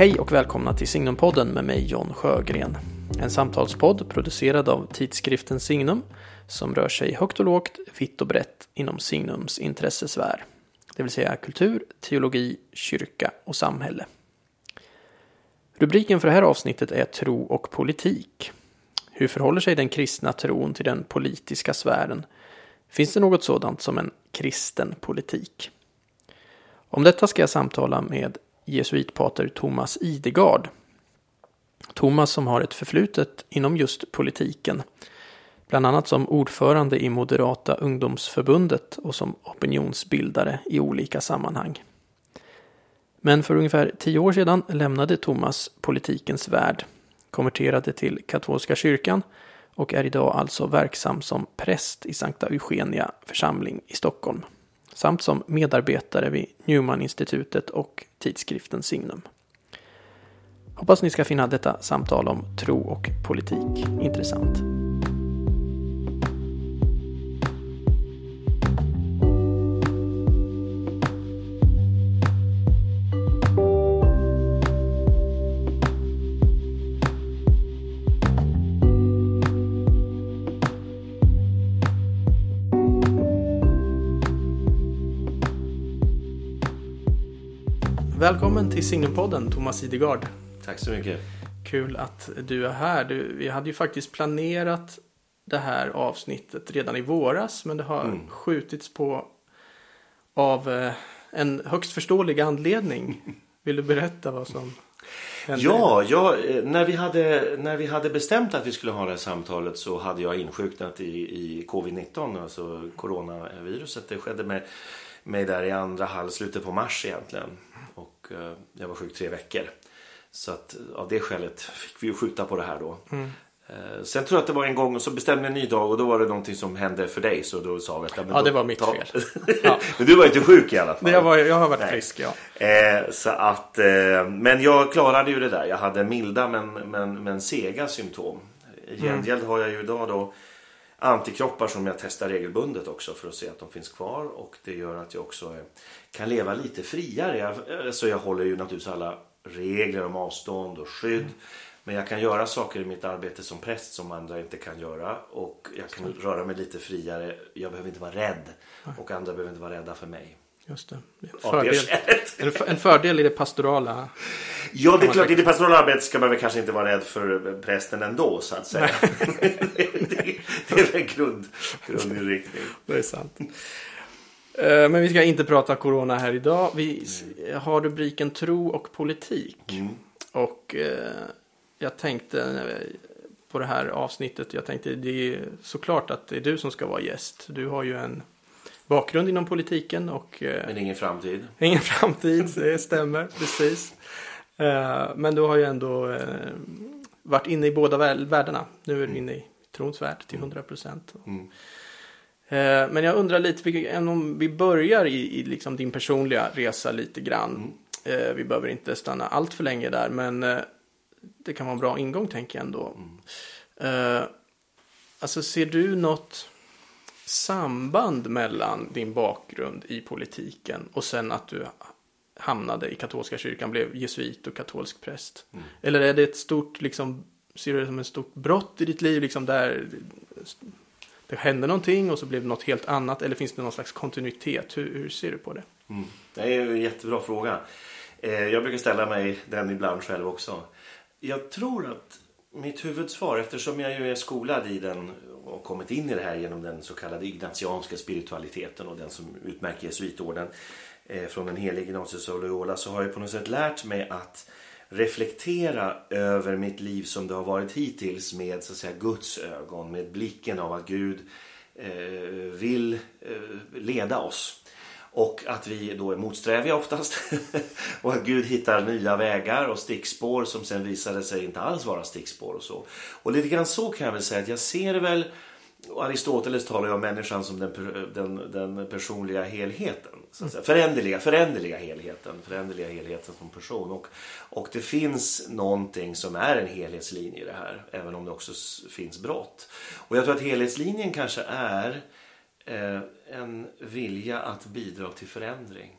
Hej och välkomna till Signumpodden med mig John Sjögren. En samtalspodd producerad av tidskriften Signum som rör sig högt och lågt, vitt och brett inom Signums intressesfär. Det vill säga kultur, teologi, kyrka och samhälle. Rubriken för det här avsnittet är Tro och politik. Hur förhåller sig den kristna tron till den politiska sfären? Finns det något sådant som en kristen politik? Om detta ska jag samtala med jesuitpater Thomas Idegard. Thomas som har ett förflutet inom just politiken. Bland annat som ordförande i Moderata ungdomsförbundet och som opinionsbildare i olika sammanhang. Men för ungefär tio år sedan lämnade Thomas politikens värld, konverterade till katolska kyrkan och är idag alltså verksam som präst i Sankta Eugenia församling i Stockholm samt som medarbetare vid Newman-institutet och tidskriften Signum. Hoppas ni ska finna detta samtal om tro och politik intressant. Välkommen till Signumpodden, Thomas Idegard. Tack så mycket. Kul att du är här. Du, vi hade ju faktiskt planerat det här avsnittet redan i våras, men det har mm. skjutits på av eh, en högst förståelig anledning. Vill du berätta vad som hände? Ja, ja när, vi hade, när vi hade bestämt att vi skulle ha det här samtalet så hade jag insjuknat i, i covid-19, alltså coronaviruset. Det skedde med mig där i andra halv, slutet på mars egentligen. Och eh, jag var sjuk tre veckor. Så att av det skälet fick vi ju skjuta på det här då. Mm. Eh, sen tror jag att det var en gång och så bestämde en ny dag och då var det någonting som hände för dig. Så då sa vi att... Ja, det var mitt ta... fel. Ja. men du var inte sjuk i alla fall. Jag, var, jag har varit Nej. frisk, ja. Eh, så att, eh, men jag klarade ju det där. Jag hade milda men, men, men sega symptom. I gengäld mm. har jag ju idag då antikroppar som jag testar regelbundet också för att se att de finns kvar och det gör att jag också kan leva lite friare. Jag, så jag håller ju naturligtvis alla regler om avstånd och skydd. Mm. Men jag kan göra saker i mitt arbete som präst som andra inte kan göra och jag kan röra mig lite friare. Jag behöver inte vara rädd och andra behöver inte vara rädda för mig. Just det. En fördel, en fördel i det pastorala. Ja, det är klart. I det pastorala arbetet ska man väl kanske inte vara rädd för prästen ändå, så att säga. det, är en grund, grundinriktning. Det är sant. Eh, men vi ska inte prata corona här idag. Vi har rubriken tro och politik. Mm. Och eh, jag tänkte på det här avsnittet, jag tänkte det är såklart att det är du som ska vara gäst. Du har ju en bakgrund inom politiken. Och, eh, Men ingen framtid. Ingen framtid, det stämmer precis. Eh, men du har ju ändå eh, varit inne i båda världarna. Nu är du mm. inne i trons värld till 100 procent. Mm. Men jag undrar lite, om vi börjar i, i liksom din personliga resa lite grann. Mm. Vi behöver inte stanna allt för länge där, men det kan vara en bra ingång tänker jag ändå. Mm. Alltså ser du något samband mellan din bakgrund i politiken och sen att du hamnade i katolska kyrkan, blev jesuit och katolsk präst? Mm. Eller är det ett stort, liksom, ser du det som ett stort brott i ditt liv, liksom där det hände någonting och så blev det något helt annat? Eller finns det någon slags kontinuitet? Hur, hur ser du på det? Mm. Det är en jättebra fråga. Eh, jag brukar ställa mig den ibland själv också. Jag tror att mitt huvudsvar, eftersom jag ju är skolad i den och kommit in i det här genom den så kallade ignatianska spiritualiteten och den som utmärker jesuitorden eh, från den helige Ignatius av Loyola så har jag på något sätt lärt mig att reflektera över mitt liv som det har varit hittills med så att säga Guds ögon, med blicken av att Gud eh, vill eh, leda oss. Och att vi då är motsträviga oftast. och att Gud hittar nya vägar och stickspår som sen visade sig inte alls vara stickspår och så. Och lite grann så kan jag väl säga att jag ser väl Aristoteles talar ju om människan som den, den, den personliga helheten. Så att säga. Föränderliga, föränderliga helheten. Föränderliga helheten som person. Och, och det finns någonting som är en helhetslinje i det här. Även om det också finns brott. Och jag tror att helhetslinjen kanske är eh, en vilja att bidra till förändring.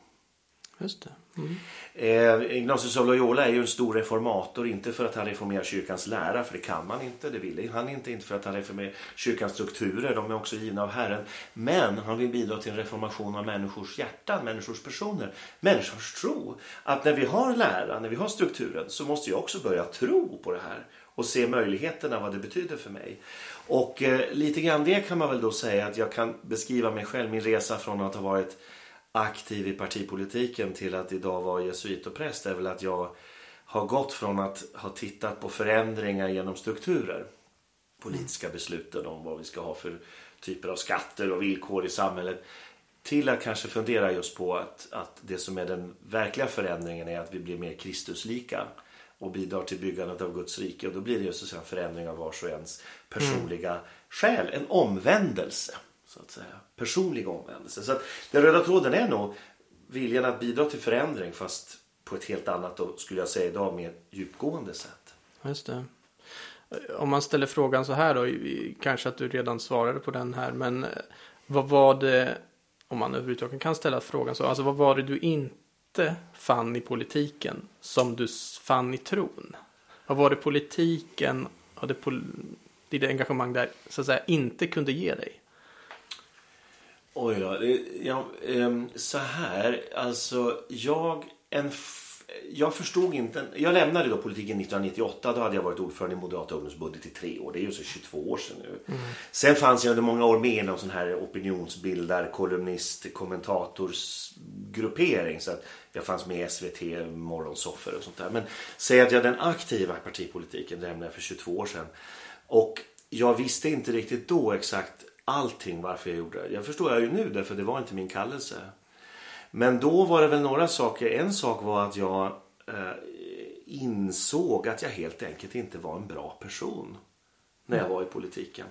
Just det. Mm. Eh, Ignatius av Loyola är ju en stor reformator, inte för att han reformerar kyrkans lära, för det kan man inte, det ville han inte, inte för att han reformerar kyrkans strukturer, de är också givna av Herren. Men han vill bidra till en reformation av människors hjärtan, människors personer, människors tro. Att när vi har lära, när vi har strukturen, så måste jag också börja tro på det här och se möjligheterna, vad det betyder för mig. Och eh, lite grann det kan man väl då säga att jag kan beskriva mig själv, min resa från att ha varit aktiv i partipolitiken till att idag vara jesuitopräst är väl att jag har gått från att ha tittat på förändringar genom strukturer. Politiska besluten om vad vi ska ha för typer av skatter och villkor i samhället. Till att kanske fundera just på att, att det som är den verkliga förändringen är att vi blir mer Kristuslika och bidrar till byggandet av Guds rike. Och då blir det just en förändring av vars och ens personliga mm. själ. En omvändelse så att säga. Personlig omvändelse. Så att den röda tråden är nog viljan att bidra till förändring fast på ett helt annat och skulle jag säga idag mer djupgående sätt. Just det. Om man ställer frågan så här då, kanske att du redan svarade på den här, men eh, vad var det, om man överhuvudtaget kan ställa frågan så, alltså vad var det du inte fann i politiken som du fann i tron? Vad var det politiken och det, ditt engagemang där så att säga inte kunde ge dig? Oj då. Ja, um, så här. Alltså, jag... En jag förstod inte. Jag lämnade då politiken 1998. Då hade jag varit ordförande i Moderata ungdomsbudget i tre år. Det är ju så 22 år sedan nu. Mm. Sen fanns jag under många år med i någon sån här opinionsbildar, kolumnist, kommentatorsgruppering. Så att jag fanns med i SVT, morgonsoffer och sånt där. Men säg att jag den aktiva partipolitiken lämnade jag för 22 år sedan. Och jag visste inte riktigt då exakt allting varför jag gjorde det. Jag förstår jag ju nu därför det var inte min kallelse. Men då var det väl några saker. En sak var att jag eh, insåg att jag helt enkelt inte var en bra person när jag var i politiken.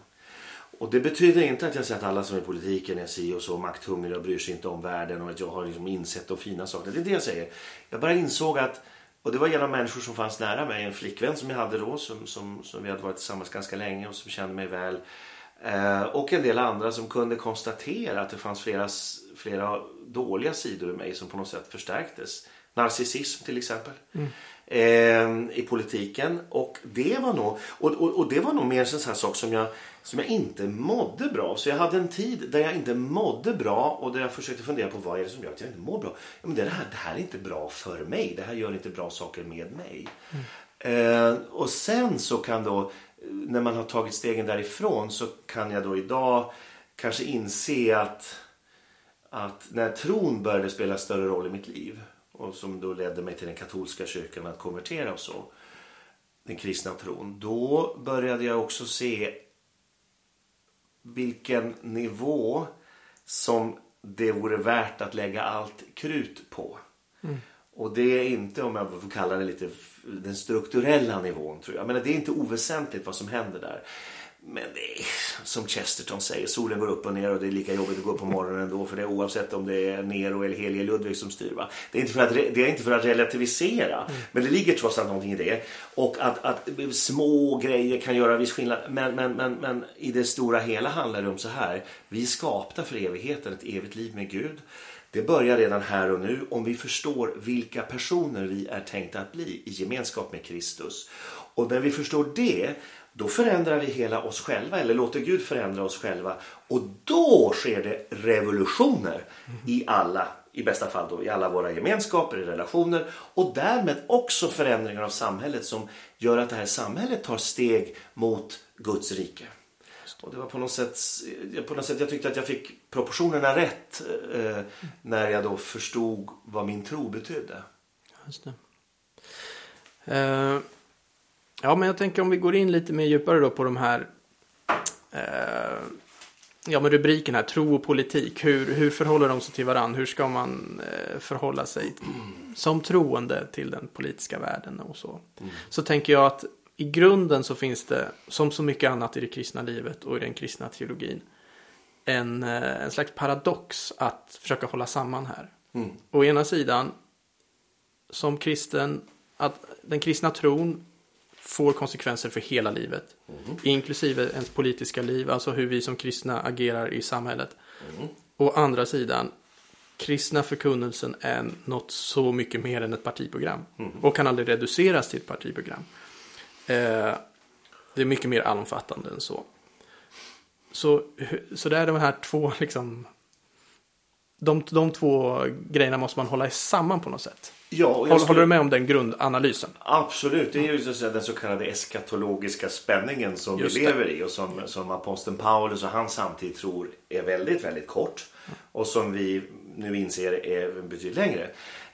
Och det betyder inte att jag säger att alla som är i politiken är si och så makthungriga och bryr sig inte om världen och att jag har liksom insett de fina sakerna. Det är det jag säger. Jag bara insåg att, och det var genom människor som fanns nära mig, en flickvän som jag hade då som, som, som vi hade varit tillsammans ganska länge och som kände mig väl. Eh, och en del andra som kunde konstatera att det fanns flera, flera dåliga sidor i mig som på något sätt förstärktes. Narcissism till exempel. Mm. Eh, I politiken. Och det var nog, och, och, och, det var nog mer en sån här sak som jag, som jag inte mådde bra Så jag hade en tid där jag inte mådde bra och där jag försökte fundera på vad är det som gör att jag inte mår bra. Ja, men det, här, det här är inte bra för mig. Det här gör inte bra saker med mig. Mm. Eh, och sen så kan då när man har tagit stegen därifrån så kan jag då idag kanske inse att, att när tron började spela större roll i mitt liv och som då ledde mig till den katolska kyrkan att konvertera och så, den kristna tron, då började jag också se vilken nivå som det vore värt att lägga allt krut på. Mm. Och det är inte, om jag får kalla det lite, den strukturella nivån tror jag. Men det är inte oväsentligt vad som händer där. Men det är som Chesterton säger, solen går upp och ner och det är lika jobbigt att gå upp på morgonen ändå för det oavsett om det är Nero eller Helige Ludvig som styr. Va? Det, är inte för att, det är inte för att relativisera, mm. men det ligger trots allt någonting i det. Och att, att små grejer kan göra viss skillnad. Men, men, men, men i det stora hela handlar det om så här. Vi skapta för evigheten, ett evigt liv med Gud. Det börjar redan här och nu om vi förstår vilka personer vi är tänkta att bli i gemenskap med Kristus. Och när vi förstår det, då förändrar vi hela oss själva eller låter Gud förändra oss själva. Och då sker det revolutioner i alla, i bästa fall då, i alla våra gemenskaper, i relationer och därmed också förändringar av samhället som gör att det här samhället tar steg mot Guds rike. Och det var på något sätt, på något sätt jag tyckte att jag fick proportionerna rätt eh, när jag då förstod vad min tro betydde. Just. Uh, ja, men jag tänker om vi går in lite mer djupare då på de här uh, ja, med rubriken här, tro och politik. Hur, hur förhåller de sig till varandra? Hur ska man uh, förhålla sig som troende till den politiska världen och så? Mm. Så tänker jag att i grunden så finns det, som så mycket annat i det kristna livet och i den kristna teologin, en, eh, en slags paradox att försöka hålla samman här. Mm. Å ena sidan, som kristen, att den kristna tron får konsekvenser för hela livet. Mm. Inklusive ens politiska liv, alltså hur vi som kristna agerar i samhället. Mm. Å andra sidan kristna förkunnelsen är något så mycket mer än ett partiprogram. Och kan aldrig reduceras till ett partiprogram. Eh, det är mycket mer allomfattande än så. Så, så det är de här två liksom. De, de två grejerna måste man hålla samman på något sätt. Ja, skulle- håller du med om den grundanalysen? Absolut, det är ju så att säga den så kallade eskatologiska spänningen som Just vi det. lever i och som, som aposteln Paulus och hans samtid tror är väldigt, väldigt kort. Och som vi nu inser är betydligt längre.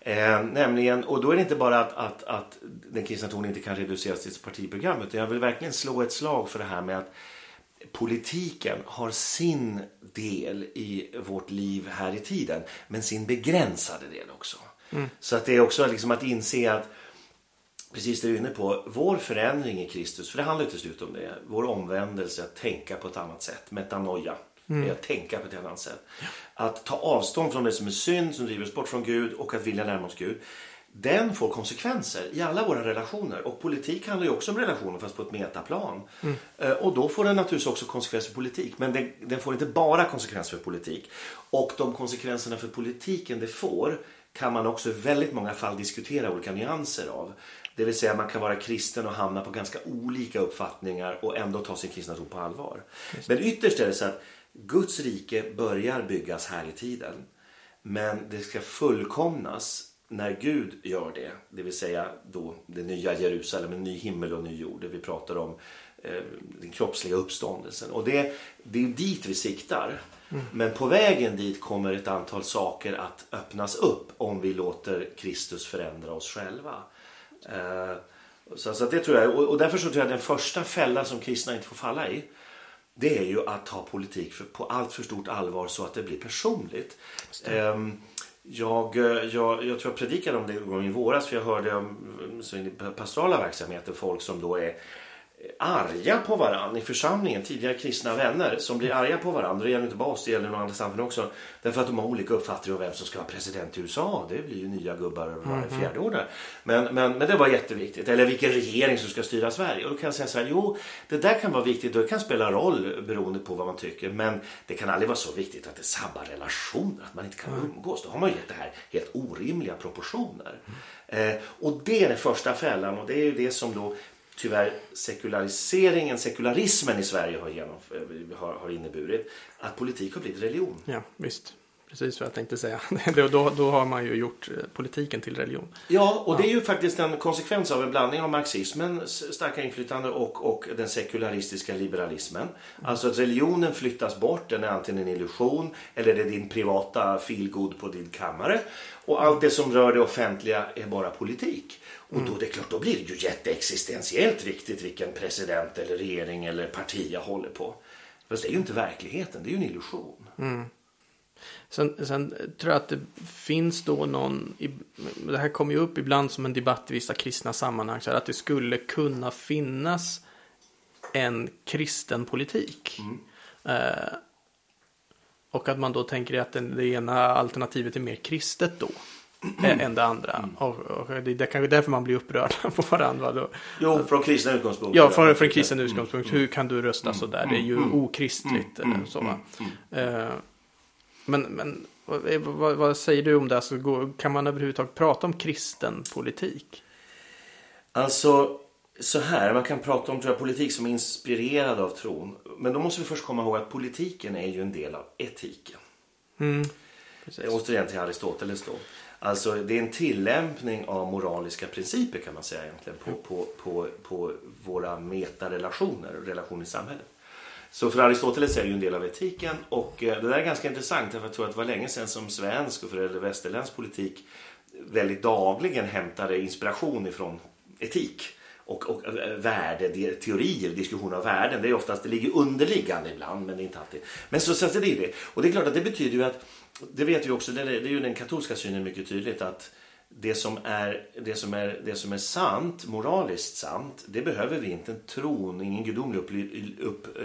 Eh, nämligen, och då är det inte bara att, att, att den kristna tron inte kan reduceras till ett partiprogram utan jag vill verkligen slå ett slag för det här med att politiken har sin del i vårt liv här i tiden men sin begränsade del också. Så att det är också liksom att inse att precis det du är inne på, vår förändring i Kristus, för det handlar ju till slut om det, vår omvändelse, att tänka på ett annat sätt, metanoia, är att tänka på ett annat sätt. Att ta avstånd från det som är synd, som driver oss bort från Gud och att vilja närma oss Gud. Den får konsekvenser i alla våra relationer och politik handlar ju också om relationer fast på ett metaplan. Eh, Och då får den naturligtvis också konsekvenser för politik. Men den, den får inte bara konsekvenser för politik. Och de konsekvenserna för politiken det får kan man också i väldigt många fall diskutera olika nyanser av. Det vill säga man kan vara kristen och hamna på ganska olika uppfattningar och ändå ta sin kristna tro på allvar. Men ytterst är det så att Guds rike börjar byggas här i tiden. Men det ska fullkomnas när Gud gör det. Det vill säga då det nya Jerusalem, en ny himmel och ny jord. Det vi pratar om eh, den kroppsliga uppståndelsen. Och det, det är dit vi siktar. Men på vägen dit kommer ett antal saker att öppnas upp om vi låter Kristus förändra oss själva. Eh, så, så det tror jag, och, och därför så tror jag att den första fällan som kristna inte får falla i det är ju att ta politik på allt för stort allvar så att det blir personligt. Ehm, jag, eh, jag, jag tror jag predikade om det en gång i våras för jag hörde om pastorala verksamheter folk som då är arga på varandra i församlingen, tidigare kristna vänner som blir arga på varandra. Det gäller inte bara oss, det gäller annan samfund också. Därför att de har olika uppfattningar om vem som ska vara president i USA. Det blir ju nya gubbar varje fjärde år där. Men, men, men det var jätteviktigt. Eller vilken regering som ska styra Sverige. Och då kan jag säga så här, jo det där kan vara viktigt och det kan spela roll beroende på vad man tycker. Men det kan aldrig vara så viktigt att det sabbar relationer, att man inte kan umgås. Då har man ju gett det här helt orimliga proportioner. Eh, och det är den första fällan och det är ju det som då tyvärr sekulariseringen, sekularismen i Sverige har, genomf- eh, har, har inneburit att politik har blivit religion. Ja, visst. Precis vad jag tänkte säga. då, då, har man ju gjort eh, politiken till religion. Ja, och det är ju faktiskt en konsekvens av en blandning av marxismens starka inflytande och, och den sekularistiska liberalismen. Alltså att religionen flyttas bort, den är antingen en illusion eller det är din privata feelgood på din kammare. Och allt det som rör det offentliga är bara politik. Och då, det är klart, då blir det ju jätteexistentiellt viktigt vilken president eller regering eller parti jag håller på. Fast det är ju inte verkligheten, det är ju en illusion. Sen, sen tror jag att det finns då någon, det här kommer ju upp ibland som en debatt i vissa kristna sammanhang, så här, att det skulle kunna finnas en kristen politik. Eh, och att man då tänker att den, det ena alternativet är mer kristet då. ä- Än det andra. Och, och det, är kanske därför man blir upprörd på varandra. Då. Jo, från kristna utgångspunkter. Ja, från, från kristen utgångspunkt. Hur kan du rösta så där? Det är ju okristligt. eh, Så, va? Eh, Men, men vad, vad, säger du om det? Alltså, kan man överhuvudtaget prata om kristen politik? Alltså, så här, man kan prata om tror jag, politik som är inspirerad av tron. Men då måste vi först komma ihåg att politiken är ju en del av etiken. Precis. Återigen till Aristoteles då. Alltså det är en tillämpning av moraliska principer kan man säga egentligen på, på, på, på våra metarelationer och relationer i samhället. Så för Aristoteles är det ju en del av etiken och eh, det där är ganska intressant därför jag tror att det var länge sedan som svensk och för övrigt västerländsk politik väldigt dagligen hämtade inspiration ifrån etik och, och eh, värde, teorier, diskussion av värden. Det är oftast, det ligger underliggande ibland men det är inte alltid. Men så, så att det är det. Och det är klart att det betyder ju att, det vet vi också, det är, det är ju den katolska synen mycket tydligt att det som, är, det, som är, det som är sant, moraliskt sant, det behöver vi inte en tron, ingen gudomlig upp, upp,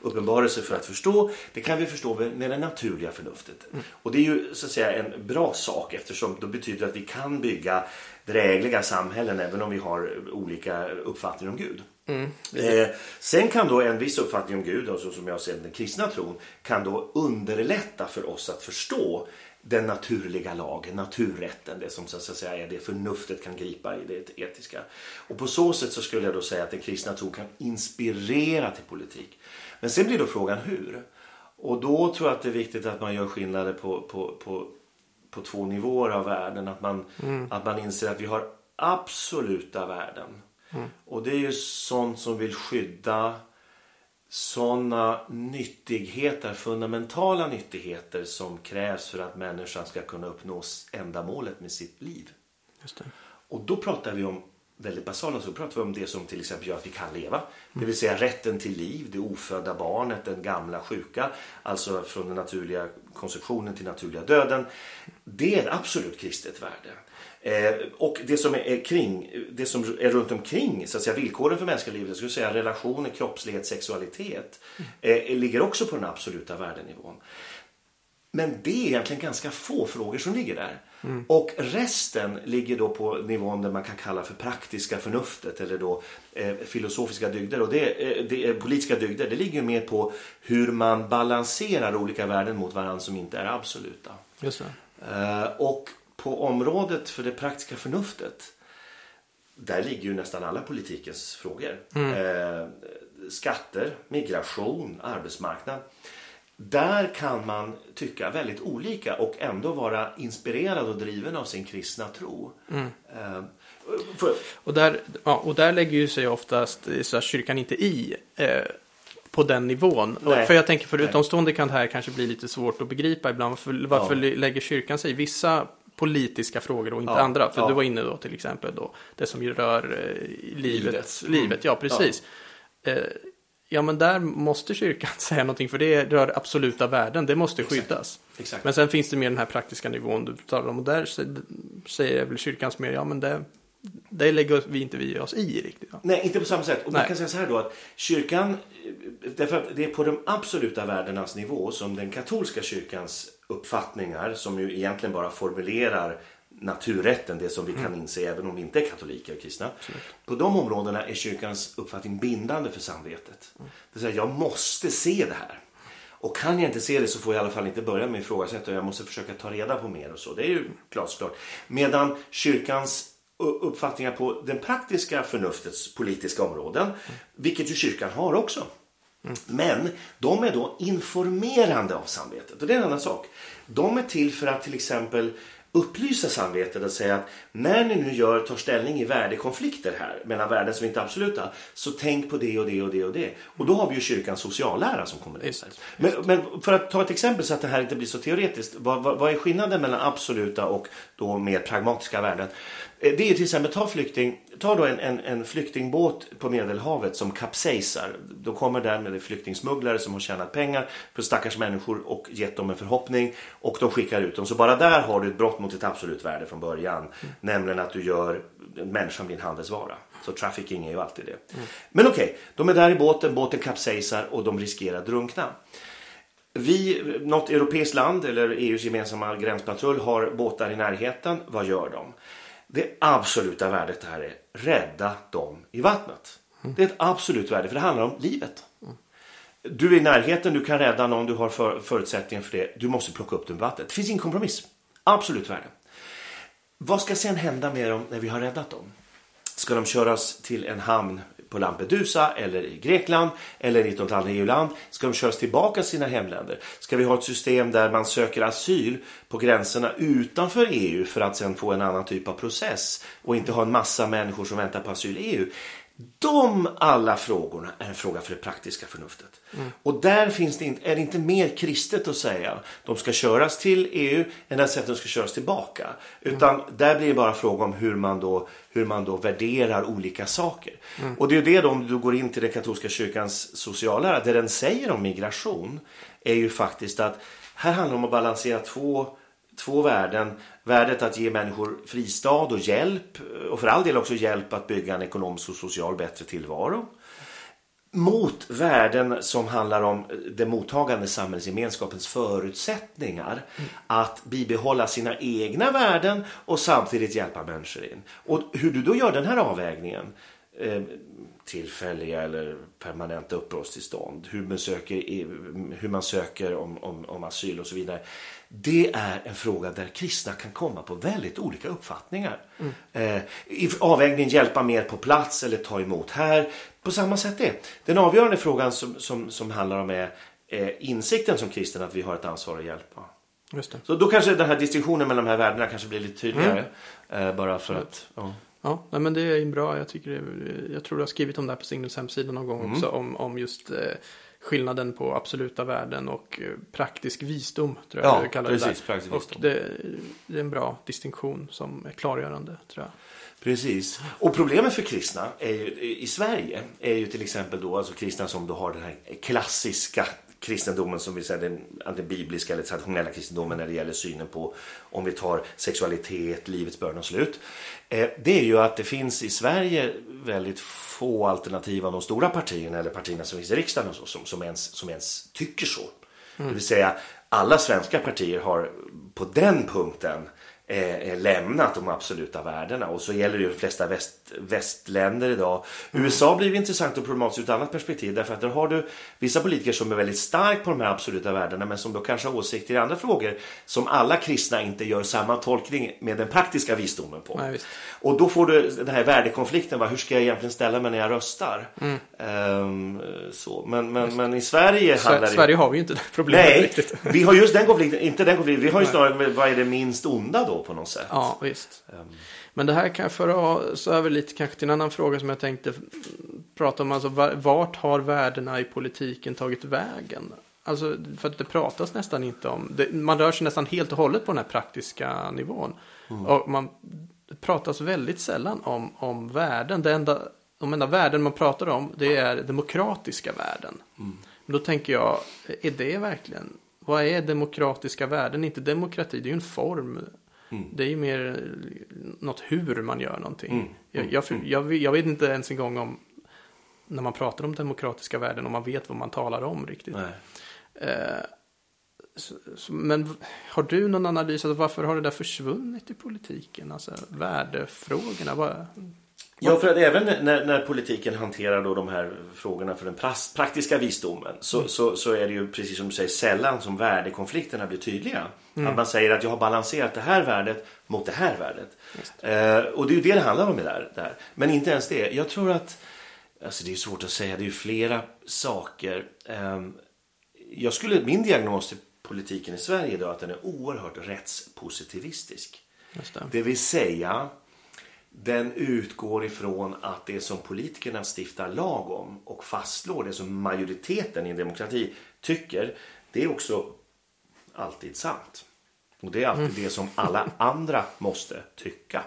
uppenbarelse för att förstå. Det kan vi förstå med det naturliga förnuftet. Och det är ju så att säga en bra sak eftersom det betyder att vi kan bygga drägliga samhällen även om vi har olika uppfattningar om Gud. Eh, sen kan då en viss uppfattning om Gud, alltså som jag ser den kristna tron, kan då underlätta för oss att förstå den naturliga lagen, naturrätten, det som så att säga är det förnuftet kan gripa i det etiska. Och på så sätt så skulle jag då säga att den kristna tron kan inspirera till politik. Men sen blir då frågan hur? Och då tror jag att det är viktigt att man gör skillnader på, på, på, på två nivåer av världen. Att man, mm. att man inser att vi har absoluta värden. Mm. Och det är ju sånt som vill skydda sådana nyttigheter, fundamentala nyttigheter som krävs för att människan ska kunna uppnå ändamålet med sitt liv. Och då pratar vi om väldigt basala så pratar vi om det som till exempel gör att vi kan leva. Det vill säga rätten till liv, det ofödda barnet, den gamla sjuka. Alltså från den naturliga konstruktionen till naturliga döden. Det är ett absolut kristet värde. Eh, och det som är kring, det som är runt omkring så att säga, villkoren för mänskliga livet, jag skulle säga relationer, kroppslighet, sexualitet, eh, ligger också på den absoluta värdenivån. Men det är egentligen ganska få frågor som ligger där. Mm. Och resten ligger då på nivån där man kan kalla för praktiska förnuftet eller då eh, filosofiska dygder. Och det, eh, det politiska dygder. Det ligger mer på hur man balanserar olika värden mot varandra som inte är absoluta. Just eh, och på området för det praktiska förnuftet där ligger ju nästan alla politikens frågor. Mm. Eh, skatter, migration, arbetsmarknad. Där kan man tycka väldigt olika och ändå vara inspirerad och driven av sin kristna tro. Mm. Eh, för... och, där, ja, och där lägger ju sig oftast så kyrkan inte i eh, på den nivån. Nej. För jag tänker för utomstående kan det här kanske bli lite svårt att begripa ibland. Varför, varför ja. lägger kyrkan sig i vissa politiska frågor och inte ja. andra? För ja. du var inne då till exempel då det som rör eh, livet. Livet, livet. ja precis. Eh, Ja, men där måste kyrkan säga någonting för det rör absoluta värden. Det måste skyddas. Exakt. Men sen finns det mer den här praktiska nivån du talar om och där säger väl kyrkans mer, ja men det, det lägger vi inte vi oss i riktigt. Ja. Nej, inte på samma sätt. Och man kan säga så här då att kyrkan, därför att det är på de absoluta värdenas nivå som den katolska kyrkans uppfattningar, som ju egentligen bara formulerar naturrätten, det som vi kan mm. inse även om vi inte är katoliker och kristna. Absolut. På de områdena är kyrkans uppfattning bindande för samvetet. Mm. Det vill säga, jag måste se det här. Och kan jag inte se det så får jag i alla fall inte börja med ifrågasätta och jag måste försöka ta reda på mer och så. Det är ju glasklart. Medan kyrkans uppfattningar på den praktiska förnuftets politiska områden, mm. vilket ju kyrkan har också. Mm. Men de är då informerande av samvetet och det är en annan sak. De är till för att till exempel upplysa samvetet och säga att när ni nu gör, tar ställning i värdekonflikter här mellan värden som inte är absoluta så tänk på det och det och det och det. Och då har vi ju kyrkans sociallära som kommer in. Men, men, för att ta ett exempel så att det här inte blir så teoretiskt. Vad, vad, vad är skillnaden mellan absoluta och då mer pragmatiska värden? Eh, det är till exempel, ta, flykting, ta då en, en, en flyktingbåt på Medelhavet som kapsejsar. Då kommer där med flyktingsmugglare som har tjänat pengar för stackars människor och gett dem en förhoppning och de skickar ut dem. Så bara där har du ett brott mot ett absolut värde från början. Mm. Nämligen att du gör människan blir en handelsvara. Så trafficking är ju alltid det. Mm. Men okej, okay, de är där i båten, båten kapsejsar och de riskerar att drunkna. Vi, något europeiskt land eller EUs gemensamma gränspatrull har båtar i närheten. Vad gör de? Det absoluta värdet här är rädda dem i vattnet. Mm. Det är ett absolut värde för det handlar om livet. Mm. Du är i närheten, du kan rädda någon, du har för, förutsättningar för det. Du måste plocka upp dem i vattnet. Det finns ingen kompromiss. Absolut värde. Vad ska sen hända med dem när vi har räddat dem? Ska de köras till en hamn på Lampedusa eller i Grekland eller i något annat EU-land? Ska de köras tillbaka till sina hemländer? Ska vi ha ett system där man söker asyl på gränserna utanför EU för att sen få en annan typ av process och inte ha en massa människor som väntar på asyl i EU? De alla frågorna är en fråga för det praktiska förnuftet. Mm. Och där finns det inte, är det inte mer kristet att säga de ska köras till EU än att säga att de ska köras tillbaka. Utan mm. där blir det bara fråga om hur man då, hur man då värderar olika saker. Mm. Och det är det då om du går in till den katolska kyrkans sociallära. Det den säger om migration är ju faktiskt att här handlar det om att balansera två två värden. Värdet att ge människor fristad och hjälp eh, och för all del också hjälp att bygga en ekonomisk och social bättre tillvaro. Mot värden som handlar om eh, den mottagande samhällsgemenskapens förutsättningar mm. att bibehålla sina egna värden och samtidigt hjälpa människor in. Och hur du då gör den här avvägningen eh, tillfälliga eller permanenta uppehållstillstånd. Hur man söker, hur man söker om, om, om asyl och så vidare. Det är en fråga där kristna kan komma på väldigt olika uppfattningar. Mm. Eh, I avvägningen hjälpa mer på plats eller ta emot här. På samma sätt det. Den avgörande frågan som, som, som handlar om är eh, insikten som kristen att vi har ett ansvar att hjälpa. Så då kanske den här distinktionen mellan de här värdena kanske blir lite tydligare. Mm. Eh, bara för att... Ja. Ja, nej, men det är bra. Jag, tycker det, jag tror du har skrivit om det här på Signals hemsida någon gång mm. också. Om, om just eh, skillnaden på absoluta värden och eh, praktisk visdom. Tror jag ja, du kallar precis, det där. Och det, det, är en bra distinktion som är klargörande tror jag. Precis. Och problemet för kristna ju, i Sverige är ju till exempel då alltså kristna som då har den här klassiska kristendomen som vi säger den bibliska eller traditionella kristendomen när det gäller synen på om vi tar sexualitet, livets början och slut. Eh, det är ju att det finns i Sverige väldigt få alternativ av de stora partierna eller partierna som finns i riksdagen och så, som, som, ens, som ens tycker så. Mm. Det vill säga alla svenska partier har på den punkten eh, eh, lämnat de absoluta värdena. Och så gäller det ju de flesta väst, västländer idag. Mm. USA blir intressant och problematiskt ur ett annat perspektiv. Därför att där har du vissa politiker som är väldigt starkt på de här absoluta värdena men som då kanske har åsikter i andra frågor som alla kristna inte gör samma tolkning med den praktiska visdomen på. Nej, och då får du den här värdekonflikten. Va? Hur ska jag egentligen ställa mig när jag röstar? Mm. Um, så. Men, men, men i Sverige handlar det... Sverige har vi ju inte det problemet Nej, riktigt. vi har just den konflikten. Inte den konflikten. Vi har ju snarare vad är det minst onda då? på något sätt. Ja, visst. Um. Men det här kan jag föra oss över lite kanske till en annan fråga som jag tänkte prata om. Alltså vart har värdena i politiken tagit vägen? Alltså för att det pratas nästan inte om. Det, man rör sig nästan helt och hållet på den här praktiska nivån. Mm. Och man pratas väldigt sällan om, om värden. Det enda, de enda värden man pratar om det är demokratiska värden. Mm. Då tänker jag, är det verkligen vad är demokratiska värden? Inte demokrati, det är ju en form. Mm. Det är ju mer något hur man gör någonting. Mm. Jag, mm. jag, mm. jag, jag, vet inte ens en gång om när man pratar om demokratiska värden om man vet vad man talar om riktigt. Eh, så, så, men har du någon analys av varför har det där försvunnit i politiken? Alltså värdefrågorna. Vad, Ja, för att även när, när, politiken hanterar då de här frågorna för den praktiska visdomen så, mm. så, så, är det ju precis som du säger sällan som värdekonflikterna blir tydliga. Mm. Att man säger att jag har balanserat det här värdet mot det här värdet. Eh, och det är ju det det handlar om det där, där. Men inte ens det. Jag tror att, alltså det är svårt att säga, det är ju flera saker. Eh, jag skulle, min diagnos till politiken i Sverige idag är att den är oerhört rättspositivistisk. Det. det vill säga den utgår ifrån att det som politikerna stiftar lag om och fastslår, det som majoriteten i en demokrati tycker, det är också alltid sant. Och det är alltid mm. det som alla andra måste tycka.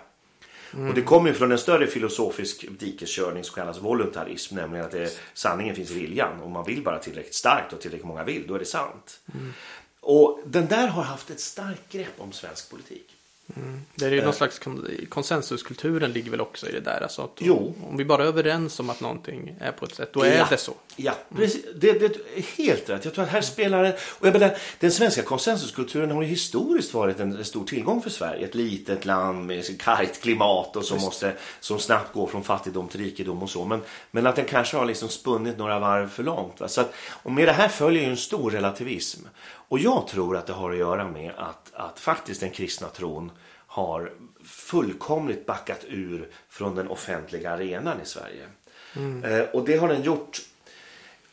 Mm. Och det kommer ju från en större filosofisk dikeskörning som kallas voluntarism, nämligen att det, sanningen finns i viljan. Om man vill bara tillräckligt starkt och tillräckligt många vill, då är det sant. Mm. Och den där har haft ett starkt grepp om svensk politik. Mm. Det är ju någon eh. slags konsensuskulturen ligger väl också i det där. Alltså att jo. Om vi bara är överens om att någonting är på ett sätt, då är ja. det så. Ja, precis. Det, det, är helt rätt. Jag tror att här spelar det... Och jag menar, den svenska konsensuskulturen har ju historiskt varit en stor tillgång för Sverige. Ett litet land med kargt klimat och som, måste, som snabbt går från fattigdom till rikedom och så. Men, men att den kanske har liksom spunnit några varv för långt. Va? Så att, och med det här följer ju en stor relativism. Och jag tror att det har att göra med att, att faktiskt den kristna tron har fullkomligt backat ur från den offentliga arenan i Sverige. Mm. Eh, och det har den gjort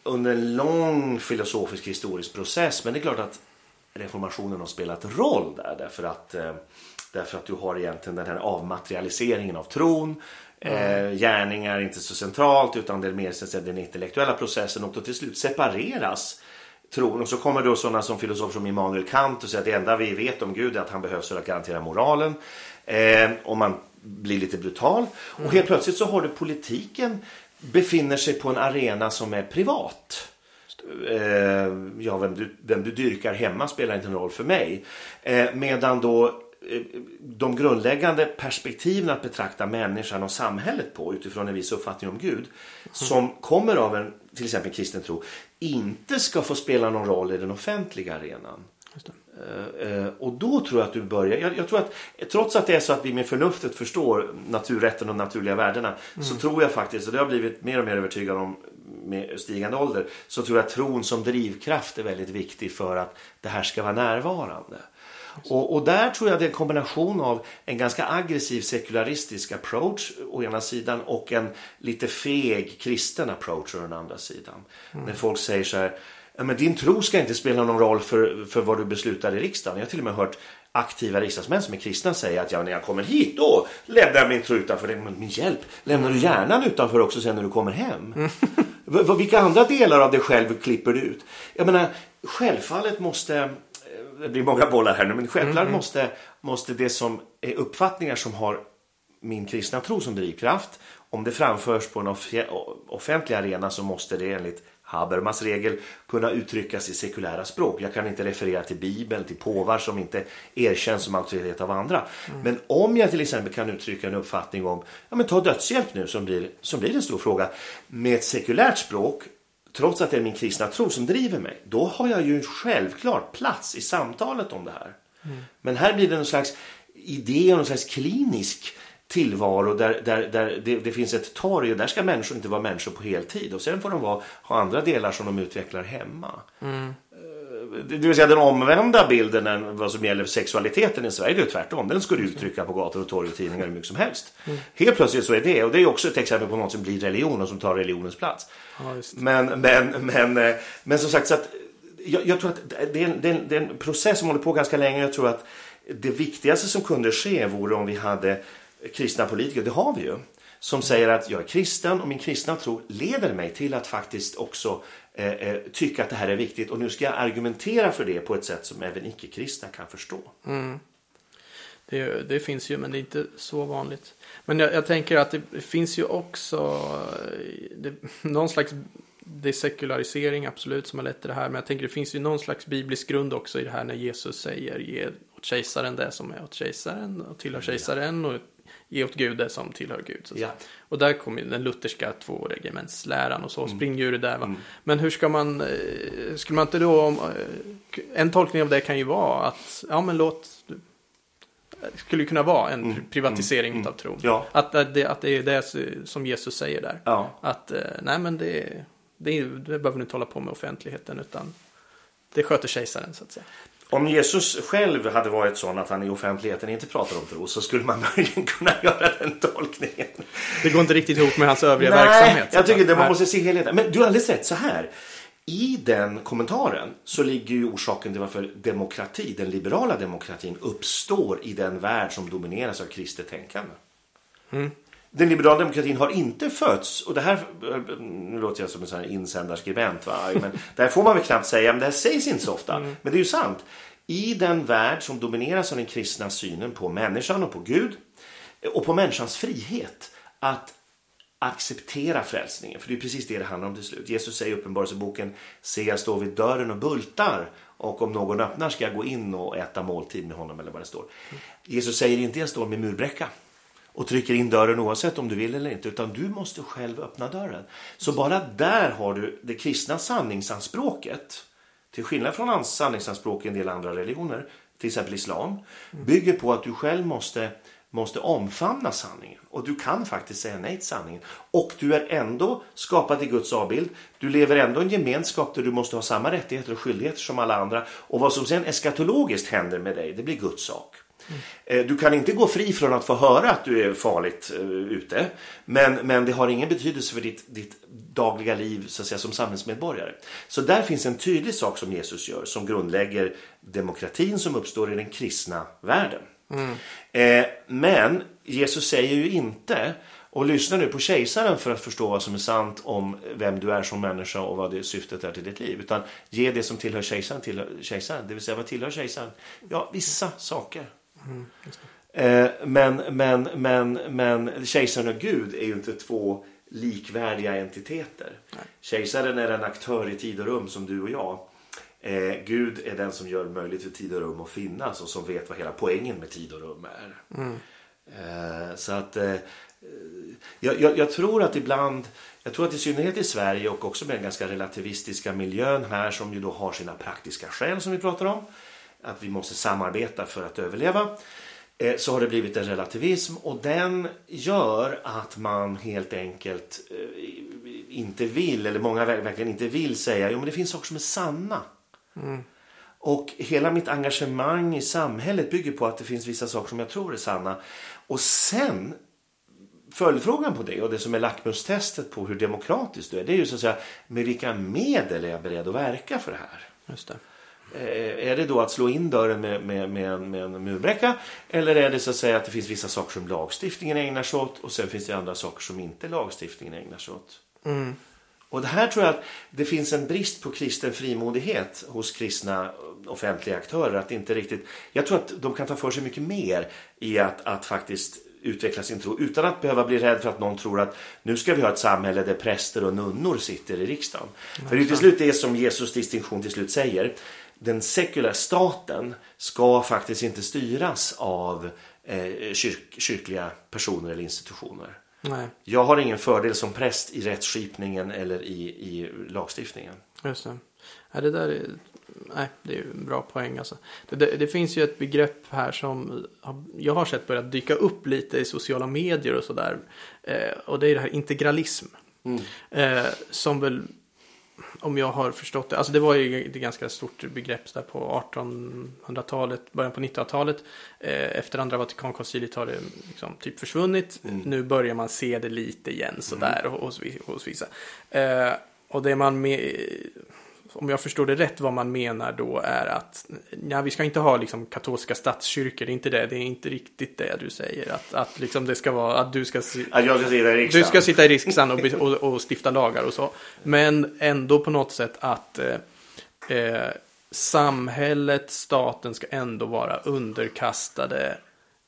under en lång filosofisk historisk process. Men det är klart att reformationen har spelat roll där därför att, eh, därför att du har egentligen den här avmaterialiseringen av tron. Mm. Eh, gärningar är inte så centralt utan det är mer så den intellektuella processen och då till slut separeras tron. Och så kommer då sådana som filosofer som Immanuel Kant och säger att det enda vi vet om Gud är att han behövs för att garantera moralen. Eh, om man blir lite brutal. Mm. Och helt plötsligt så har du politiken befinner sig på en arena som är privat. Eh, ja, vem du, vem du dyrkar hemma spelar inte någon roll för mig. Eh, medan då de grundläggande perspektiven att betrakta människan och samhället på utifrån en viss uppfattning om Gud som kommer av en till exempel kristen tro inte ska få spela någon roll i den offentliga arenan. Eh, eh, och då tror jag att du börjar, jag, jag, tror att trots att det är så att vi med förnuftet förstår naturrätten och naturliga värdena mm. så tror jag faktiskt, och det har jag blivit mer och mer övertygad om med stigande ålder, så tror jag att tron som drivkraft är väldigt viktig för att det här ska vara närvarande. Och, och, där tror jag det är en kombination av en ganska aggressiv sekularistisk approach å ena sidan och en lite feg kristen approach å den andra sidan. Mm. När folk säger så här, men din tro ska inte spela någon roll för, för vad du beslutar i riksdagen. Jag har till och med hört aktiva riksdagsmän som är kristna säga att ja, när jag kommer hit då lämnar jag min tro utanför. Men min hjälp, lämnar du hjärnan utanför också sen när du kommer hem? Mm. Vilka andra delar av dig själv klipper du ut? Jag menar, självfallet måste det blir många bollar här nu, men självklart mm. måste, måste det som är uppfattningar som har min kristna tro som drivkraft, om det framförs på en offentlig arena så måste det enligt Habermas regel kunna uttryckas i sekulära språk. Jag kan inte referera till Bibeln, till påvar som inte erkänns som auktoritet av andra. Mm. Men om jag till exempel kan uttrycka en uppfattning om, ja men ta dödshjälp nu som blir, som blir en stor fråga, med ett sekulärt språk trots att det är min kristna tro som driver mig, då har jag ju en självklar plats i samtalet om det här. Mm. Men här blir det någon slags idé någon slags klinisk tillvaro där, där, där det, det, finns ett torg och där ska människor inte vara människor på heltid och sen får de vara, ha andra delar som de utvecklar hemma. Mm det vill säga den omvända bilden än vad som gäller sexualiteten i Sverige. Det är tvärtom. Den ska du uttrycka på gator och torg och tidningar hur mycket som helst. Mm. Helt plötsligt så är det. Och det är också ett exempel på något som blir religion och som tar religionens plats. Ja, men, men, men, eh, men som sagt så att jag, jag tror att det är, en, det, är en, det är en process som håller på ganska länge. Jag tror att det viktigaste som kunde ske vore om vi hade kristna politiker. Det har vi ju som säger att jag är kristen och min kristna tro leder mig till att faktiskt också eh, eh, tycka att det här är viktigt och nu ska jag argumentera för det på ett sätt som även icke-kristna kan förstå. Mm. Det, det, finns ju men det är inte så vanligt. Men jag, jag tänker att det finns ju också det, någon slags desekularisering absolut som har lett till det här. Men jag tänker det finns ju någon slags biblisk grund också i det här när Jesus säger ge åt kejsaren det som är åt kejsaren och tillhör kejsaren och ge åt Gud det som tillhör Gud. Så ja. Och där kommer den lutherska tvåregementsläran och så mm. springer ju det där. Va? Mm. Men hur ska man, eh, skulle man inte då, eh, en tolkning av det kan ju vara att, ja men låt, skulle kunna vara en mm. privatisering mm. av tron. Ja. Att, att, det, att det är det som Jesus säger där. Ja. Att, eh, nej men det, det, det behöver ni inte hålla på med offentligheten utan det sköter kejsaren så att säga. Om Jesus själv hade varit sån att han i offentligheten inte pratar om tro så skulle man möjligen kunna göra den tolkningen. Det går inte riktigt ihop med hans övriga Nej, verksamhet. jag tycker att man måste se helheten. Men du har alldeles rätt, så här. I den kommentaren så ligger ju orsaken till varför demokrati, den liberala demokratin, uppstår i den värld som domineras av kristet tänkande. Mm den liberala demokratin har inte fötts, och det här, nu låter jag som en sån här insändarskribent, va? men det här får man väl knappt säga, men det här sägs inte så ofta. Mm. Men det är ju sant. I den värld som domineras av den kristna synen på människan och på Gud och på människans frihet att acceptera frälsningen. För det är precis det det handlar om till slut. Jesus säger i Uppenbarelseboken, se jag står vid dörren och bultar och om någon öppnar ska jag gå in och äta måltid med honom eller vad det står. Mm. Jesus säger inte jag står med murbräcka och trycker in dörren oavsett om du vill eller inte utan du måste själv öppna dörren. Så bara där har du det kristna sanningsanspråket till skillnad från sanningsanspråk i en del andra religioner, till exempel islam, bygger på att du själv måste, måste omfamna sanningen. Och du kan faktiskt säga nej till sanningen. Och du är ändå skapad i Guds avbild. Du lever ändå i en gemenskap där du måste ha samma rättigheter och skyldigheter som alla andra. Och vad som sen eskatologiskt händer med dig, det blir Guds sak. Mm. Du kan inte gå fri från att få höra att du är farligt uh, ute. Men, men det har ingen betydelse för ditt, ditt dagliga liv så att säga, som samhällsmedborgare. Så där finns en tydlig sak som Jesus gör som grundlägger demokratin som uppstår i den kristna världen. Mm. Eh, men Jesus säger ju inte och lyssna nu på kejsaren för att förstå vad som är sant om vem du är som människa och vad det syftet är till ditt liv. Utan ge det som tillhör kejsaren till kejsaren. Det vill säga vad tillhör kejsaren? Ja, vissa saker. Mm, eh, men, men, men, men kejsaren och Gud är ju inte två likvärdiga entiteter. Nej. Kejsaren är en aktör i tid och rum som du och jag. Eh, Gud är den som gör möjligt för tid och rum att finnas och som vet vad hela poängen med tid och rum är. Mm. Eh, så att eh, jag, jag, jag, tror att ibland, jag tror att i synnerhet i Sverige och också med den ganska relativistiska miljön här som ju då har sina praktiska skäl som vi pratar om. Att vi måste samarbeta för att överleva. Eh, så har det blivit en relativism och den gör att man helt enkelt eh, inte vill, eller många verkligen inte vill säga, jo men det finns saker som är sanna. Mm. Och hela mitt engagemang i samhället bygger på att det finns vissa saker som jag tror är sanna. Och sen följdfrågan på det och det som är lackmustestet på hur demokratiskt du är. Det är ju så att säga med vilka medel är jag beredd att verka för det här. Just det. Eh, är det då att slå in dörren med, med, med, en, med en murbräcka? Eller är det så att säga att det finns vissa saker som lagstiftningen ägnar sig åt och sen finns det andra saker som inte lagstiftningen ägnar sig åt? Mm. Och det här tror jag att det finns en brist på kristen frimodighet hos kristna offentliga aktörer. Att inte riktigt, jag tror att de kan ta för sig mycket mer i att, att faktiskt utveckla sin tro utan att behöva bli rädd för att någon tror att nu ska vi ha ett samhälle där präster och nunnor sitter i riksdagen. Ja, för det är till slut det som Jesus distinktion till slut säger. Den sekulära staten ska faktiskt inte styras av eh, kyrk, kyrkliga personer eller institutioner. Nej. Jag har ingen fördel som präst i rättsskipningen eller i, i lagstiftningen. Just det. Ja, det där är, nej, det är en bra poäng. Alltså. Det, det, det, finns ju ett begrepp här som jag har sett börjat dyka upp lite i sociala medier och sådär. Eh, och det är det här integralism. Mm. Eh, som väl om jag har förstått det. Alltså det var ju ett ganska stort begrepp där på 1800-talet, början på 1900-talet. Eh, efter andra Vatikankonciliet har det liksom typ försvunnit. Mm. Nu börjar man se det lite igen sådär mm. hos, hos vissa. Och det man med, om jag förstår det rätt, vad man menar då är att ja, vi ska inte ha liksom katolska statskyrkor, det är inte det, det är inte riktigt det du säger. Att, att liksom det ska vara att du ska, att jag ska sitta i riksdagen, du ska sitta i riksdagen och, och, och stifta lagar och så. Men ändå på något sätt att eh, eh, samhället, staten ska ändå vara underkastade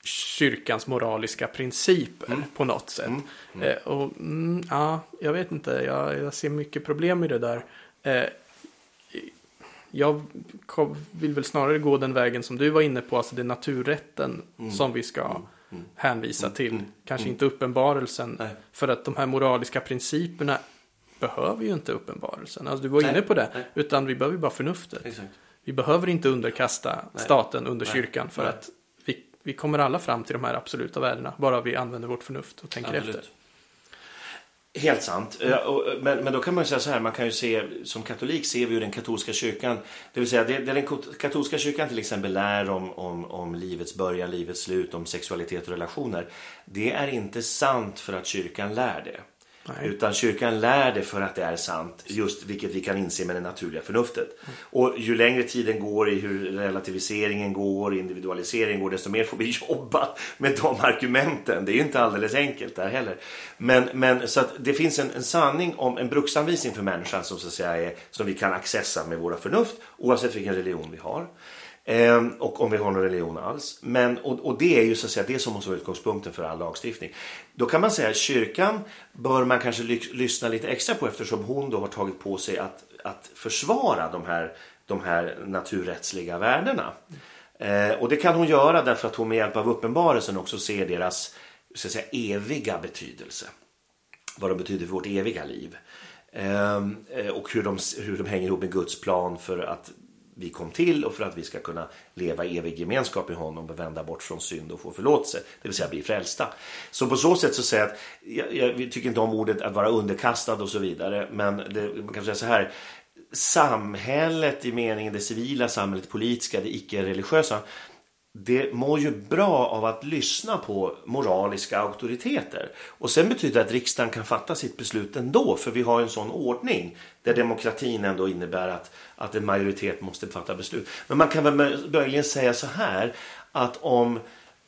kyrkans moraliska principer mm. på något sätt. Mm. Mm. Eh, och, mm, ja, jag vet inte, jag, jag, ser mycket problem i det där. Eh, jag vill väl snarare gå den vägen som du var inne på, alltså det är naturrätten mm. som vi ska mm. mm. hänvisa mm. till. Mm. Kanske inte uppenbarelsen. Nej. För att de här moraliska principerna behöver ju inte uppenbarelsen. Alltså du var inne på det. Nej. Utan vi behöver bara förnuftet. Exakt. Vi behöver inte underkasta staten under kyrkan för att vi, vi kommer alla fram till de här absoluta värdena. Bara vi använder vårt förnuft och tänker Absolut. efter. Helt sant. Mm. Men, men då kan man ju säga så här, man kan ju se som katolik ser vi ju den katolska kyrkan, det vill säga det, det den katolska kyrkan till exempel lär om, om, om livets början, livets slut, om sexualitet och relationer. Det är inte sant för att kyrkan lär det. Nej. Utan kyrkan lär det för att det är sant, just vilket vi kan inse med det naturliga förnuftet. Mm. Och ju längre tiden går i hur relativiseringen går, individualiseringen går, desto mer får vi jobba med de argumenten. Det är ju inte alldeles enkelt där heller. Men, men så att det finns en, en sanning om en bruksanvisning för människan som, så att säga är, som vi kan accessa med våra förnuft, oavsett vilken religion vi har. Ehm, och om vi har någon religion alls. Men, och, och, det är ju så att säga det som måste vara utgångspunkten för all lagstiftning. Då kan man säga att kyrkan bör man kanske ly lyssna lite extra på eftersom hon då har tagit på sig att, att försvara de här, de här naturrättsliga värdena. Eh, och det kan hon göra därför att hon med hjälp av uppenbarelsen också ser deras så att säga, eviga betydelse. Vad de betyder för vårt eviga liv. Ehm, eh, och hur de, hur de hänger ihop med Guds plan för att vi kom till och för att vi ska kunna leva i evig gemenskap i honom och vända bort från synd och få förlåtelse, det vill säga bli frälsta. Så på så sätt så säger jag att jag, jag tycker inte om ordet att vara underkastad och så vidare, men det, man kan säga så här samhället i meningen det civila samhället, politiska, det icke-religiösa det mår ju bra av att lyssna på moraliska auktoriteter. Och sen betyder det att riksdagen kan fatta sitt beslut ändå, för vi har en sån ordning där demokratin ändå innebär att, att en majoritet måste fatta beslut. Men man kan väl möjligen säga så här att om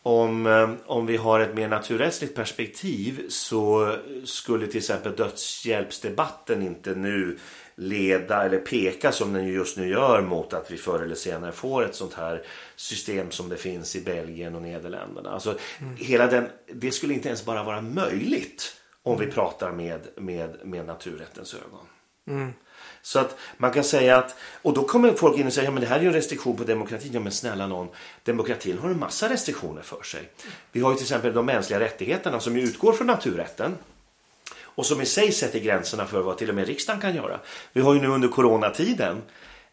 om, eh, om vi har ett mer naturrättsligt perspektiv så skulle till exempel dödshjälpsdebatten inte nu leda eller peka som den just nu gör mot att vi förr eller senare får ett sånt här system som det finns i Belgien och Nederländerna. Alltså, mm. hela den, det skulle inte ens bara vara möjligt om vi pratar med, med, med naturrättens ögon. Mm. Så att man kan säga att, och då kommer folk in och säger, ja men det här är ju en restriktion på demokratin. Ja men snälla någon, demokratin har en massa restriktioner för sig. Vi har ju till exempel de mänskliga rättigheterna som utgår från naturrätten och som i sig sätter gränserna för vad till och med riksdagen kan göra. Vi har ju nu under coronatiden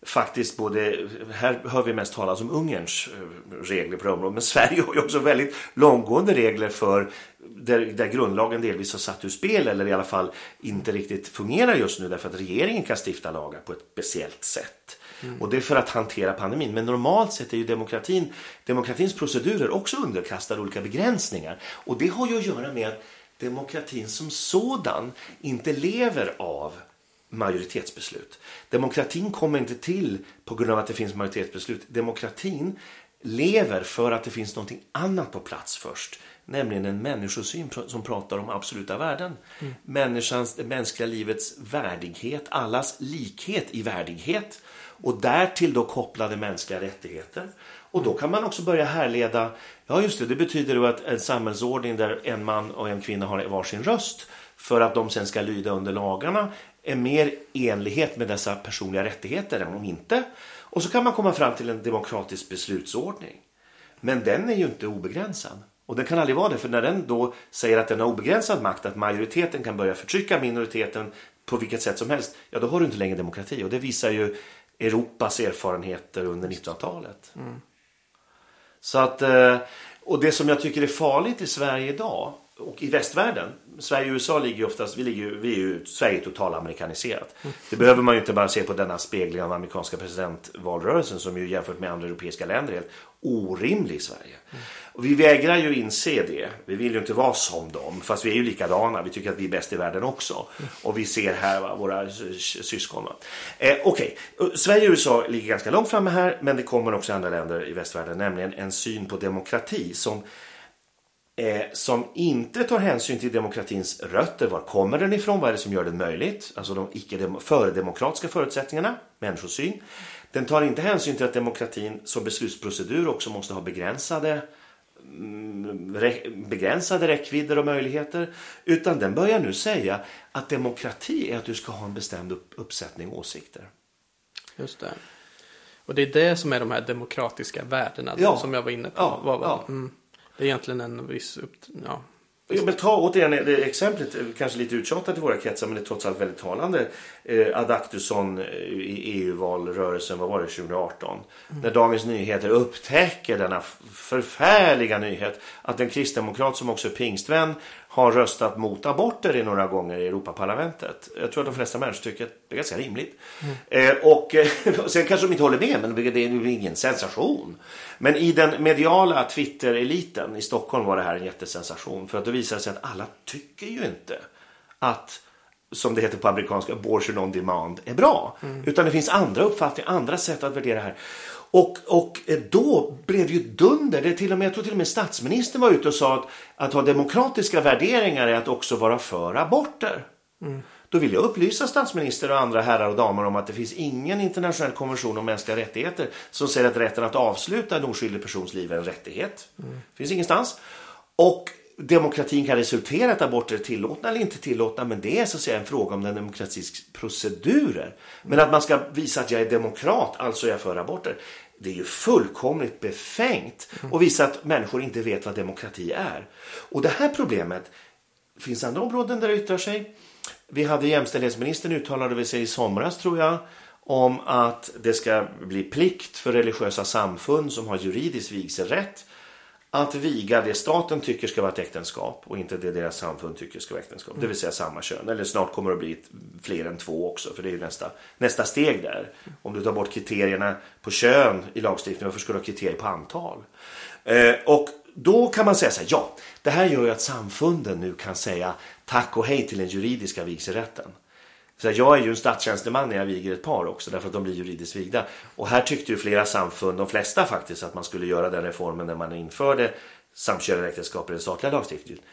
faktiskt både, här hör vi mest talas om Ungerns eh, regler på det området, men Sverige har ju också väldigt långgående regler för där, där grundlagen delvis har satt ur spel eller i alla fall inte riktigt fungerar just nu därför att regeringen kan stifta lagar på ett speciellt sätt. Mm. Och det är för att hantera pandemin. Men normalt sett är ju demokratin, demokratins procedurer också underkastade olika begränsningar. Och det har ju att göra med att demokratin som sådan inte lever av majoritetsbeslut. Demokratin kommer inte till på grund av att det finns majoritetsbeslut. Demokratin lever för att det finns någonting annat på plats först. Nämligen en människosyn som pratar om absoluta värden. Mm. Människans, det mänskliga livets värdighet, allas likhet i värdighet och därtill då kopplade mänskliga rättigheter. Och då kan man också börja härleda, ja just det, det betyder då att en samhällsordning där en man och en kvinna har varsin röst för att de sen ska lyda under lagarna är mer enlighet med dessa personliga rättigheter än om inte. Och så kan man komma fram till en demokratisk beslutsordning. Men den är ju inte obegränsad. Och den kan aldrig vara det, för när den då säger att den har obegränsad makt, att majoriteten kan börja förtrycka minoriteten på vilket sätt som helst, ja då har du inte längre demokrati. Och det visar ju Europas erfarenheter under 1900-talet. Mm. Så att, eh, och det som jag tycker är farligt i Sverige idag och i västvärlden. Sverige och USA ligger ju oftast, vi, ligger, vi är ju, Sverige är totalamerikaniserat. Det behöver man ju inte bara se på denna spegling av amerikanska presidentvalrörelsen som ju jämfört med andra europeiska länder är helt orimlig i Sverige. Och vi vägrar ju inse det. Vi vill ju inte vara som dem. Fast vi är ju likadana. Vi tycker att vi är bäst i världen också. Och vi ser här va, våra syskon. Eh, Okej, okay. Sverige och USA ligger ganska långt framme här. Men det kommer också andra länder i västvärlden. Nämligen en syn på demokrati som eh, som inte tar hänsyn till demokratins rötter. Var kommer den ifrån? Vad är det som gör den möjligt? Alltså de icke föredemokratiska förutsättningarna, människosyn. Den tar inte hänsyn till att demokratin som beslutsprocedur också måste ha begränsade mm, begränsade räckvidder och möjligheter. Utan den börjar nu säga att demokrati är att du ska ha en bestämd uppsättning åsikter. Just det. Och det är det som är de här demokratiska värdena ja. som jag var inne på. Ja, var, ja. Mm. Det är egentligen en viss upp, ja, Ja, men ta återigen det exemplet, kanske lite uttjatat i våra kretsar men det är trots allt väldigt talande. Eh, Adaktusson eh, i EU-valrörelsen, vad var det, 2018? Mm. När Dagens Nyheter upptäcker denna förfärliga nyhet att en kristdemokrat som också är pingstvän har röstat mot aborter i några gånger i Europaparlamentet. Jag tror att de flesta människor tycker att det är ganska rimligt. Mm. Eh, och eh, sen kanske de inte håller med, men det är ingen sensation. Men i den mediala Twitter-eliten i Stockholm var det här en jättesensation. För att det visade sig att alla tycker ju inte att som det heter på amerikanska, abortion on demand är bra. Mm. Utan det finns andra uppfattningar, andra sätt att värdera det här. Och, och eh, då blev det ju dunder. Det till och med, jag tror till och med statsministern var ute och sa att, att ha demokratiska värderingar är att också vara för aborter. Mm. Då vill jag upplysa statsminister och andra herrar och damer om att det finns ingen internationell konvention om mänskliga rättigheter som säger att rätten att avsluta en oskyldig persons liv är en rättighet. Mm. finns ingenstans. Och demokratin kan resultera att aborter är tillåtna eller inte tillåtna men det är så att säga en fråga om den demokratiska procedurer. Men att man ska visa att jag är demokrat, alltså är jag för aborter. Det är ju fullkomligt befängt och visa att människor inte vet vad demokrati är. Och det här problemet finns andra områden där det yttrar sig. Vi hade jämställdhetsministern uttalade sig i somras tror jag om att det ska bli plikt för religiösa samfund som har juridisk vigselrätt att viga det staten tycker ska vara ett äktenskap och inte det deras samfund tycker ska vara äktenskap. Mm. Det vill säga samma kön. Eller snart kommer det att bli fler än två också. För det är ju nästa, nästa steg där. Om du tar bort kriterierna på kön i lagstiftningen, varför ska du ha kriterier på antal? Eh, och då kan man säga så här, ja, det här gör ju att samfunden nu kan säga tack och hej till den juridiska vigselrätten. Så jag är ju en statstjänsteman när jag viger ett par också därför att de blir juridiskt vigda. Och här tyckte ju flera samfund, de flesta faktiskt, att man skulle göra den reformen när man införde samkönade äktenskap i den statliga lagstiftningen.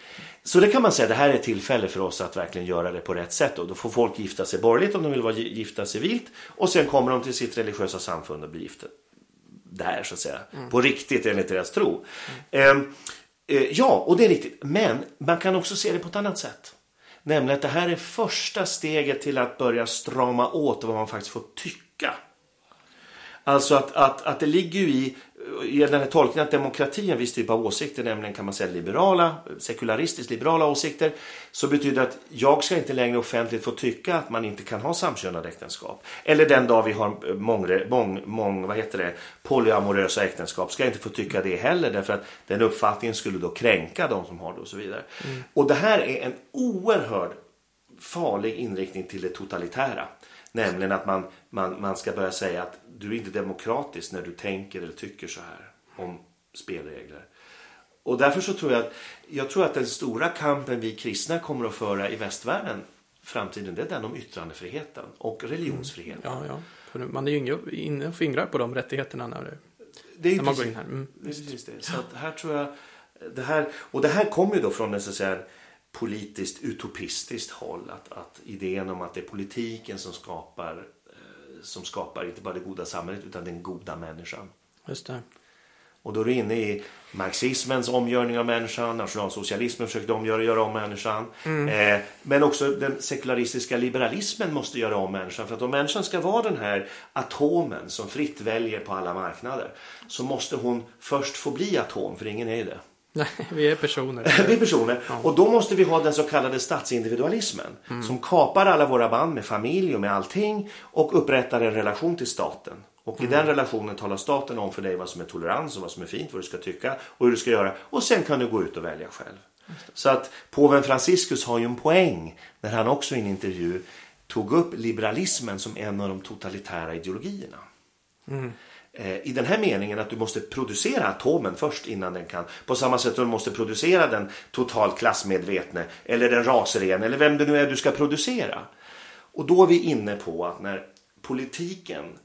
Så det kan man säga, det här är ett tillfälle för oss att verkligen göra det på rätt sätt. Och då får folk gifta sig borgerligt om de vill vara gifta civilt. Och sen kommer de till sitt religiösa samfund och blir gifta där så att säga. Mm. På riktigt enligt deras tro. Mm. Eh, eh, ja, och det är riktigt. Men man kan också se det på ett annat sätt. Nämligen att det här är första steget till att börja strama åt vad man faktiskt får tycka. Alltså att, att, att det ligger i i den här tolkningen att demokrati är en viss typ av åsikter, nämligen kan man säga liberala, sekularistiskt liberala åsikter, så betyder det att jag ska inte längre offentligt få tycka att man inte kan ha samkönade äktenskap. Eller den dag vi har mång, mång, mång, vad heter det, polyamorösa äktenskap ska jag inte få tycka det heller därför att den uppfattningen skulle då kränka de som har det och så vidare. Mm. Och det här är en oerhörd farlig inriktning till det totalitära. Nämligen att man, man, man ska börja säga att du är inte demokratisk när du tänker eller tycker så här om spelregler. Och därför så tror jag att, jag tror att den stora kampen vi kristna kommer att föra i västvärlden framtiden, det är den om yttrandefriheten och religionsfriheten. Ja, ja. För man är ju inne och fingrar på de rättigheterna när, det, det är när man precis, går in här. Mm. Det är precis det. Så här tror jag, det här, och det här kommer ju då från en så att säga, politiskt utopistiskt håll. Att, att idén om att det är politiken som skapar, eh, som skapar inte bara det goda samhället utan den goda människan. Just det. Och då är du inne i marxismens omgörning av människan, nationalsocialismen försökte omgöra, göra om människan. Mm. Eh, men också den sekularistiska liberalismen måste göra om människan. För att om människan ska vara den här atomen som fritt väljer på alla marknader så måste hon först få bli atom, för ingen är det. Nej, vi är personer. vi är personer. Ja. Och då måste vi ha den så kallade statsindividualismen. Mm. Som kapar alla våra band med familj och med allting. Och upprättar en relation till staten. Och mm. i den relationen talar staten om för dig vad som är tolerans och vad som är fint, vad du ska tycka och hur du ska göra. Och sen kan du gå ut och välja själv. Så att påven Franciscus har ju en poäng när han också i en intervju tog upp liberalismen som en av de totalitära ideologierna. Mm. Eh, I den här meningen att du måste producera atomen först innan den kan. På samma sätt som du måste producera den totalt klassmedvetne eller den rasren eller vem det nu är du ska producera. Och då är vi inne på att när politiken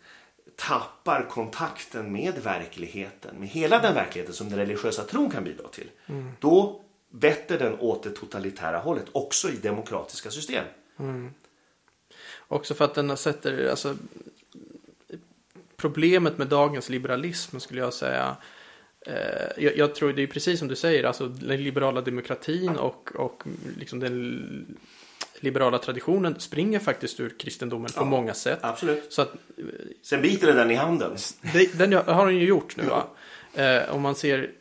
tappar kontakten med verkligheten, med hela den verkligheten som den religiösa tron kan bidra till. Mm. Då vetter den åt det totalitära hållet, också i demokratiska system. Mm. Också för att den sätter, alltså problemet med dagens liberalism skulle jag säga eh, jag, jag, tror det är precis som du säger, alltså den liberala demokratin och, och liksom den liberala traditionen springer faktiskt ur kristendomen på många sätt. Absolut. Så att, Sen biter den i handen. Det, den har den ju gjort nu. Va? Eh, om man ser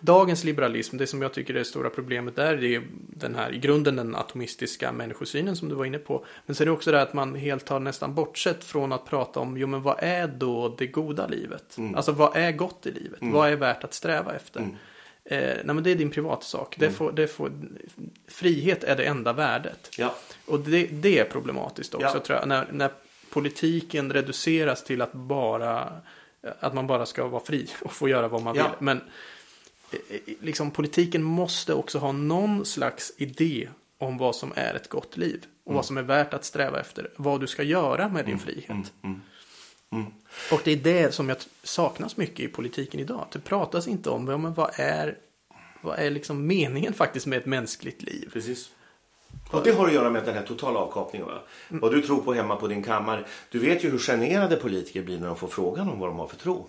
dagens liberalism, det som jag tycker är det stora problemet där, det är den här i grunden den atomistiska människosynen som du var inne på. Men så är det också det att man helt har nästan bortsett från att prata om, jo men vad är då det goda livet? Mm. Alltså vad är gott i livet? Mm. Vad är värt att sträva efter? Mm. Eh, nej men det är din privatsak. Det mm. får, det får, frihet är det enda värdet. Ja. Och det, det är problematiskt också ja. tror jag. När, när politiken reduceras till att bara att man bara ska vara fri och få göra vad man vill. Men liksom politiken måste också ha någon slags idé om vad som är ett gott liv. Och mm. vad som är värt att sträva efter. Vad du ska göra med din mm. frihet. Mm. mm. mm. Och det är det som jag saknas mycket i politiken idag. Det pratas inte om ja, men vad är, vad är liksom meningen faktiskt med ett mänskligt liv. Precis. Och det har att göra med den här totala avkapningen. Va? Mm. Vad du tror på hemma på din kammare. Du vet ju hur generade politiker blir när de får frågan om vad de har för tro.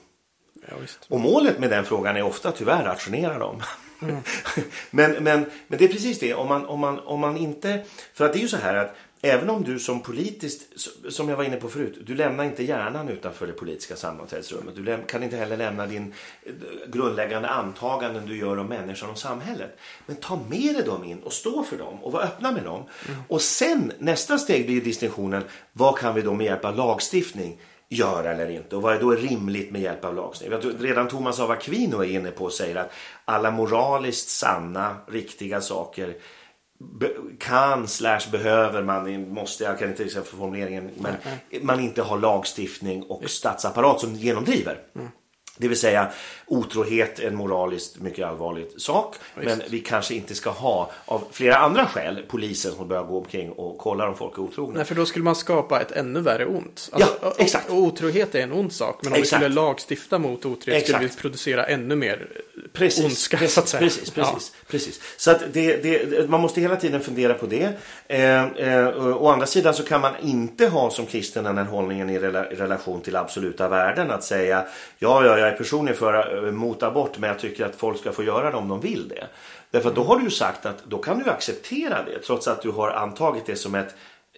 Ja, och målet med den frågan är ofta tyvärr att genera dem. Mm. men, men, men det är precis det, om man, om, man, om man inte... För att det är ju så här att även om du som politiskt, som jag var inne på förut, du lämnar inte hjärnan utanför det politiska sammanträdesrummet. Du kan inte heller lämna din eh, grundläggande antaganden du gör om människan och samhället. Men ta med dig dem in och stå för dem och var öppna med dem. Mm. Och sen nästa steg blir distinktionen, vad kan vi då med hjälp av lagstiftning göra eller inte och vad är då rimligt med hjälp av lagstiftning. Redan Thomas av Aquino är inne på och säger att alla moraliskt sanna, riktiga saker kan slash behöver man, måste, jag kan inte säga för formuleringen, men man inte har lagstiftning och statsapparat som genomdriver. Mm. Det vill säga otrohet är en moraliskt mycket allvarlig sak. Just. Men vi kanske inte ska ha av flera andra skäl polisen som börjar gå omkring och kolla om folk är otrogna. Nej, för då skulle man skapa ett ännu värre ont. Alltså, ja, exakt. Otrohet är en ond sak. Men om exakt. vi skulle lagstifta mot otrohet exakt. skulle vi producera ännu mer precis, ondska. Precis, så att säga. precis, precis, ja. precis. Så att det, det, man måste hela tiden fundera på det. Eh, eh, å andra sidan så kan man inte ha som kristen den här hållningen i relation till absoluta värden. Att säga ja, ja, jag är personligen för, eh, mot abort men jag tycker att folk ska få göra det om de vill det. Därför att då har du ju sagt att då kan du acceptera det trots att du har antagit det som ett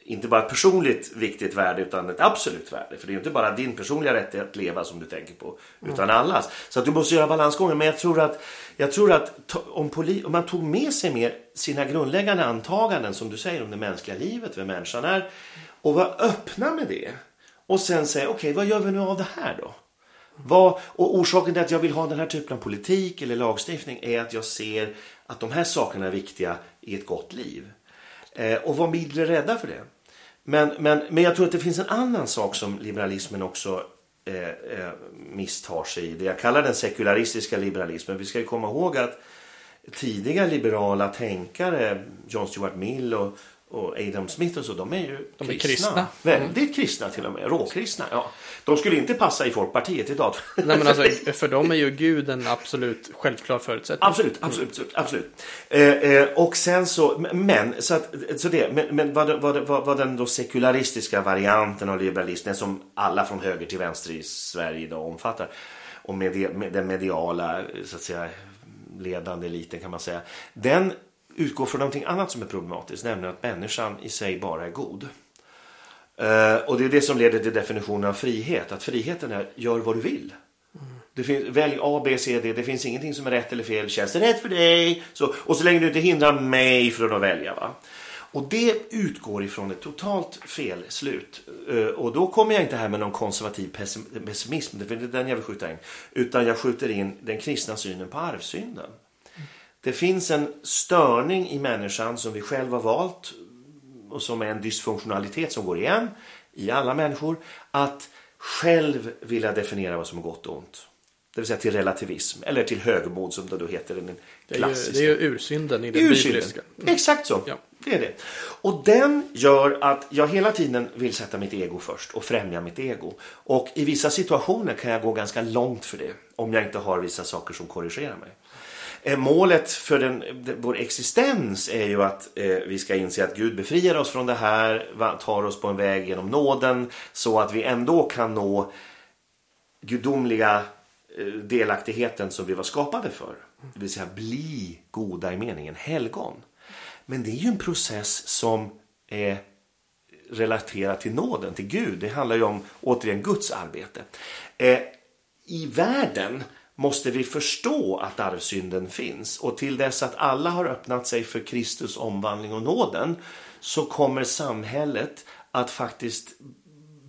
inte bara ett personligt viktigt värde utan ett absolut värde. För det är inte bara din personliga rättighet att leva som du tänker på utan allas. Så att du måste göra balansgången. Men jag tror att, jag tror att om, poli, om man tog med sig mer sina grundläggande antaganden som du säger om det mänskliga livet, vem människan är och var öppna med det och sen säga okej okay, vad gör vi nu av det här då? Vad, och orsaken till att jag vill ha den här typen av politik eller lagstiftning är att jag ser att de här sakerna är viktiga i ett gott liv. Eh, och var mindre rädda för det. Men, men, men jag tror att det finns en annan sak som liberalismen också eh, eh, misstar sig i. Det jag kallar den sekularistiska liberalismen. Vi ska ju komma ihåg att tidiga liberala tänkare, John Stuart Mill och och Adam Smith och så, de är ju de är kristna. kristna. Väldigt mm. kristna till och med, råkristna. Ja. De skulle inte passa i Folkpartiet idag. Nej men alltså, för dem är ju Gud en absolut självklar förutsättning. Absolut, absolut, absolut. absolut. Eh, eh, och sen så, men, så, att, så det, men, men vad, vad, vad, vad den då sekularistiska varianten av liberalismen som alla från höger till vänster i Sverige idag omfattar och med, med den mediala, så att säga, ledande eliten kan man säga. Den utgår från någonting annat som är problematiskt, nämligen att människan i sig bara är god. Eh, och det är det som leder till definitionen av frihet, att friheten är gör vad du vill. Det finns, välj A, B, C, D. Det finns ingenting som är rätt eller fel. Känns det rätt för dig? Så, och så länge du inte hindrar mig från att välja. Va? Och det utgår ifrån ett totalt felslut. Eh, och då kommer jag inte här med någon konservativ pessimism. Det är den jag vill skjuta in. Utan jag skjuter in den kristna synen på arvsynden. Det finns en störning i människan som vi själva har valt och som är en dysfunktionalitet som går igen i alla människor. Att själv vilja definiera vad som är gott och ont. Det vill säga till relativism eller till högmod som det då heter den klassiska. Det är ju, det är ju ursynden i det ursynden. bibliska. Mm. Exakt så. Ja. Det är det. Och den gör att jag hela tiden vill sätta mitt ego först och främja mitt ego. Och i vissa situationer kan jag gå ganska långt för det om jag inte har vissa saker som korrigerar mig. Eh, målet för den, vår existens är ju att eh, vi ska inse att Gud befriar oss från det här, tar oss på en väg genom nåden så att vi ändå kan nå gudomliga eh, delaktigheten som vi var skapade för. Det vill säga bli goda i meningen helgon. Men det är ju en process som är relaterad till nåden, till Gud. Det handlar ju om återigen Guds arbete. Eh, I världen måste vi förstå att arvsynden finns. Och till dess att alla har öppnat sig för Kristus omvandling och nåden så kommer samhället att faktiskt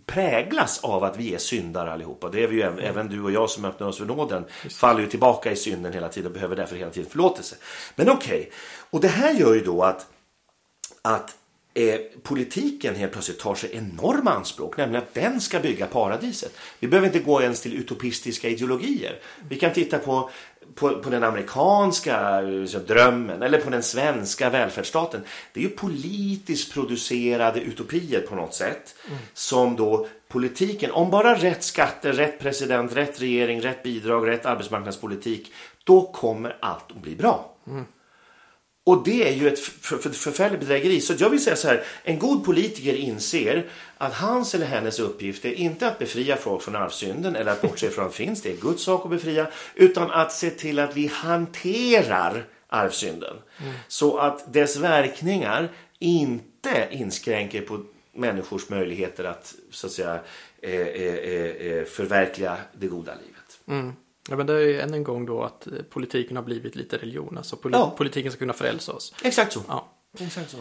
präglas av att vi är syndare allihopa. Det är vi ju mm. även du och jag som öppnar oss för nåden faller ju tillbaka i synden hela tiden och behöver därför hela tiden förlåtelse. Men okej, okay. och det här gör ju då att, att eh, politiken helt plötsligt tar sig enorma anspråk, nämligen att den ska bygga paradiset. Vi behöver inte gå ens till utopistiska ideologier. Vi kan titta på, på, på den amerikanska liksom, drömmen eller på den svenska välfärdsstaten. Det är ju politiskt producerade utopier på något sätt mm. som då politiken, om bara rätt skatter, rätt president, rätt regering, rätt bidrag, rätt arbetsmarknadspolitik, då kommer allt att bli bra. Mm. Och det är ju ett förfärligt bedrägeri. Så jag vill säga så här, en god politiker inser att hans eller hennes uppgift är inte att befria folk från arvsynden eller att bortse från finns, det är Guds sak att befria, utan att se till att vi hanterar arvsynden. Mm. Så att dess verkningar inte inskränker på människors möjligheter att så att säga eh, eh, eh, förverkliga det goda livet. Mm. Ja, men det är ju än en gång då att eh, politiken har blivit lite religion. Alltså poli ja. politiken ska kunna frälsa oss. Exakt så. Ja. Exakt så.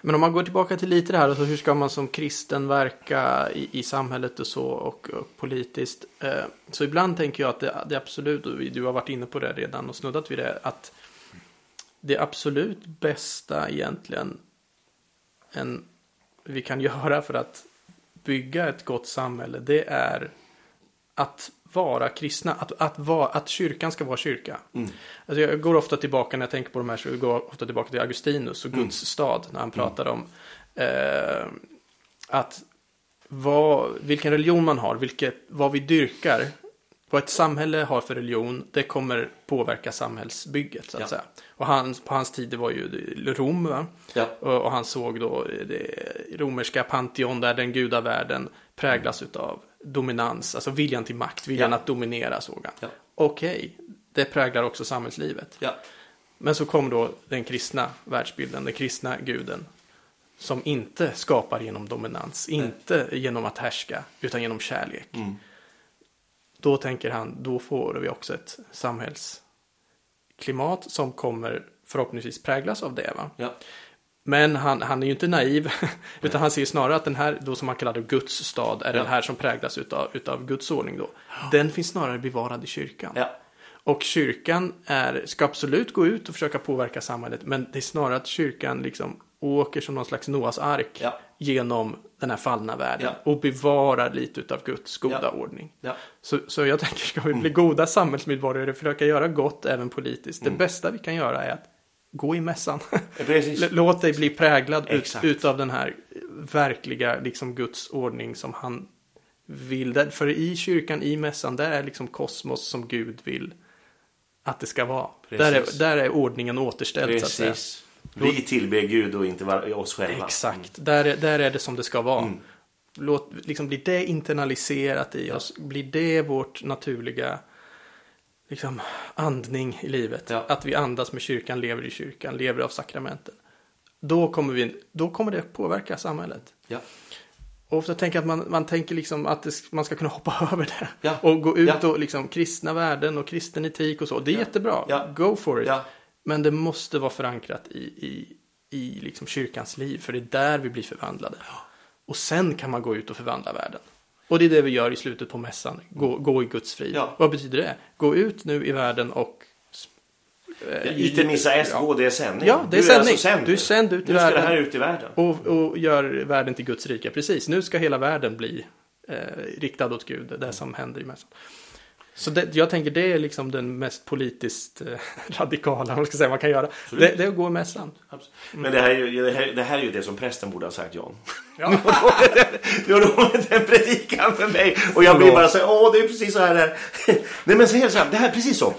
Men om man går tillbaka till lite det här, alltså hur ska man som kristen verka i, i samhället och så och, och politiskt. Eh, så ibland tänker jag att det, det absolut, och du har varit inne på det redan och snuddat vid det, att det absolut bästa egentligen en, vi kan göra för att bygga ett gott samhälle, det är att vara kristna, att, att, vara, att kyrkan ska vara kyrka. Mm. Alltså jag går ofta tillbaka när jag tänker på de här, så jag går ofta tillbaka till Augustinus och mm. Guds mm. stad, när han pratar mm. om eh, att vad, vilken religion man har, vilket, vad vi dyrkar, vad ett samhälle har för religion, det kommer påverka samhällsbygget. Så att ja. säga. Och han, på hans tid det var ju Rom, ja. och, och, han såg då det romerska Pantheon där den gudavärlden präglas mm. utav dominans, alltså viljan till makt, viljan ja. att dominera såg han. Ja. Okej, okay, det präglar också samhällslivet. Ja. Men så kom då den kristna världsbilden, den kristna guden. som inte skapar genom dominans, inte genom att härska, utan genom kärlek. Mm. Då tänker han, då får vi också ett samhällsklimat som kommer förhoppningsvis präglas av det. Va? Ja. Men han, han är ju inte naiv, utan han ser snarare att den här, då som han kallar det Guds stad, är Ja. den här som präglas utav, utav Guds ordning då. Den finns snarare bevarad i kyrkan. Ja. Och kyrkan är, ska absolut gå ut och försöka påverka samhället, men det är snarare att kyrkan liksom åker som någon slags Noas ark Ja. genom den här fallna världen Ja. och bevarar lite utav Guds goda Ja. ordning. Så, så jag tänker, ska vi bli goda samhällsmedborgare, försöka göra gott även politiskt. Det bästa vi kan göra är att gå i mässan. Precis. Låt dig bli präglad ut, utav den här verkliga liksom Guds ordning som han vill. För i kyrkan, i mässan, där är liksom kosmos som Gud vill att det ska vara. Där är, Precis. där är ordningen återställd så att säga. Precis. Vi tillber Gud och inte oss själva. Exakt, där, är- där är det som det ska vara. Mm. Låt, liksom, blir det internaliserat i oss, blir det vårt naturliga liksom, andning i livet. Ja. Att vi andas med kyrkan, lever i kyrkan, lever av sakramenten. Då kommer, vi, då kommer det påverka samhället. Ja. Och ofta tänker att man, man tänker liksom att det, man ska kunna hoppa över det. Ja. Och gå ut och liksom kristna värden och kristen etik och så. Det är jättebra. Go for it. Men det måste vara förankrat i, i, i liksom kyrkans liv. För det är där vi blir förvandlade. Och sen kan man gå ut och förvandla världen. Och det är det vi gör i slutet på mässan. Gå, gå i Guds frid. Ja. Vad betyder det? Gå ut nu i världen och... eh, Inte missa S, Ja. gå, det är sändning. Ja, det är du sändning. alltså sänd Du är sänd ut i Nu ska världen. det här ut i världen. Och, och gör världen till Guds rike. Precis, nu ska hela världen bli eh, riktad åt Gud, det som händer i mässan. Så det, jag tänker det är liksom den mest politiskt eh, radikala man ska säga, man kan göra. Det, det är att gå i mässan. Absolut. Men det här, är ju, det, här, det här är ju det som prästen borde ha sagt John. Ja. Du har roligt en predikan för mig och jag blir bara så här, åh det är precis så här. där." Nej men helt så här, det här är precis så.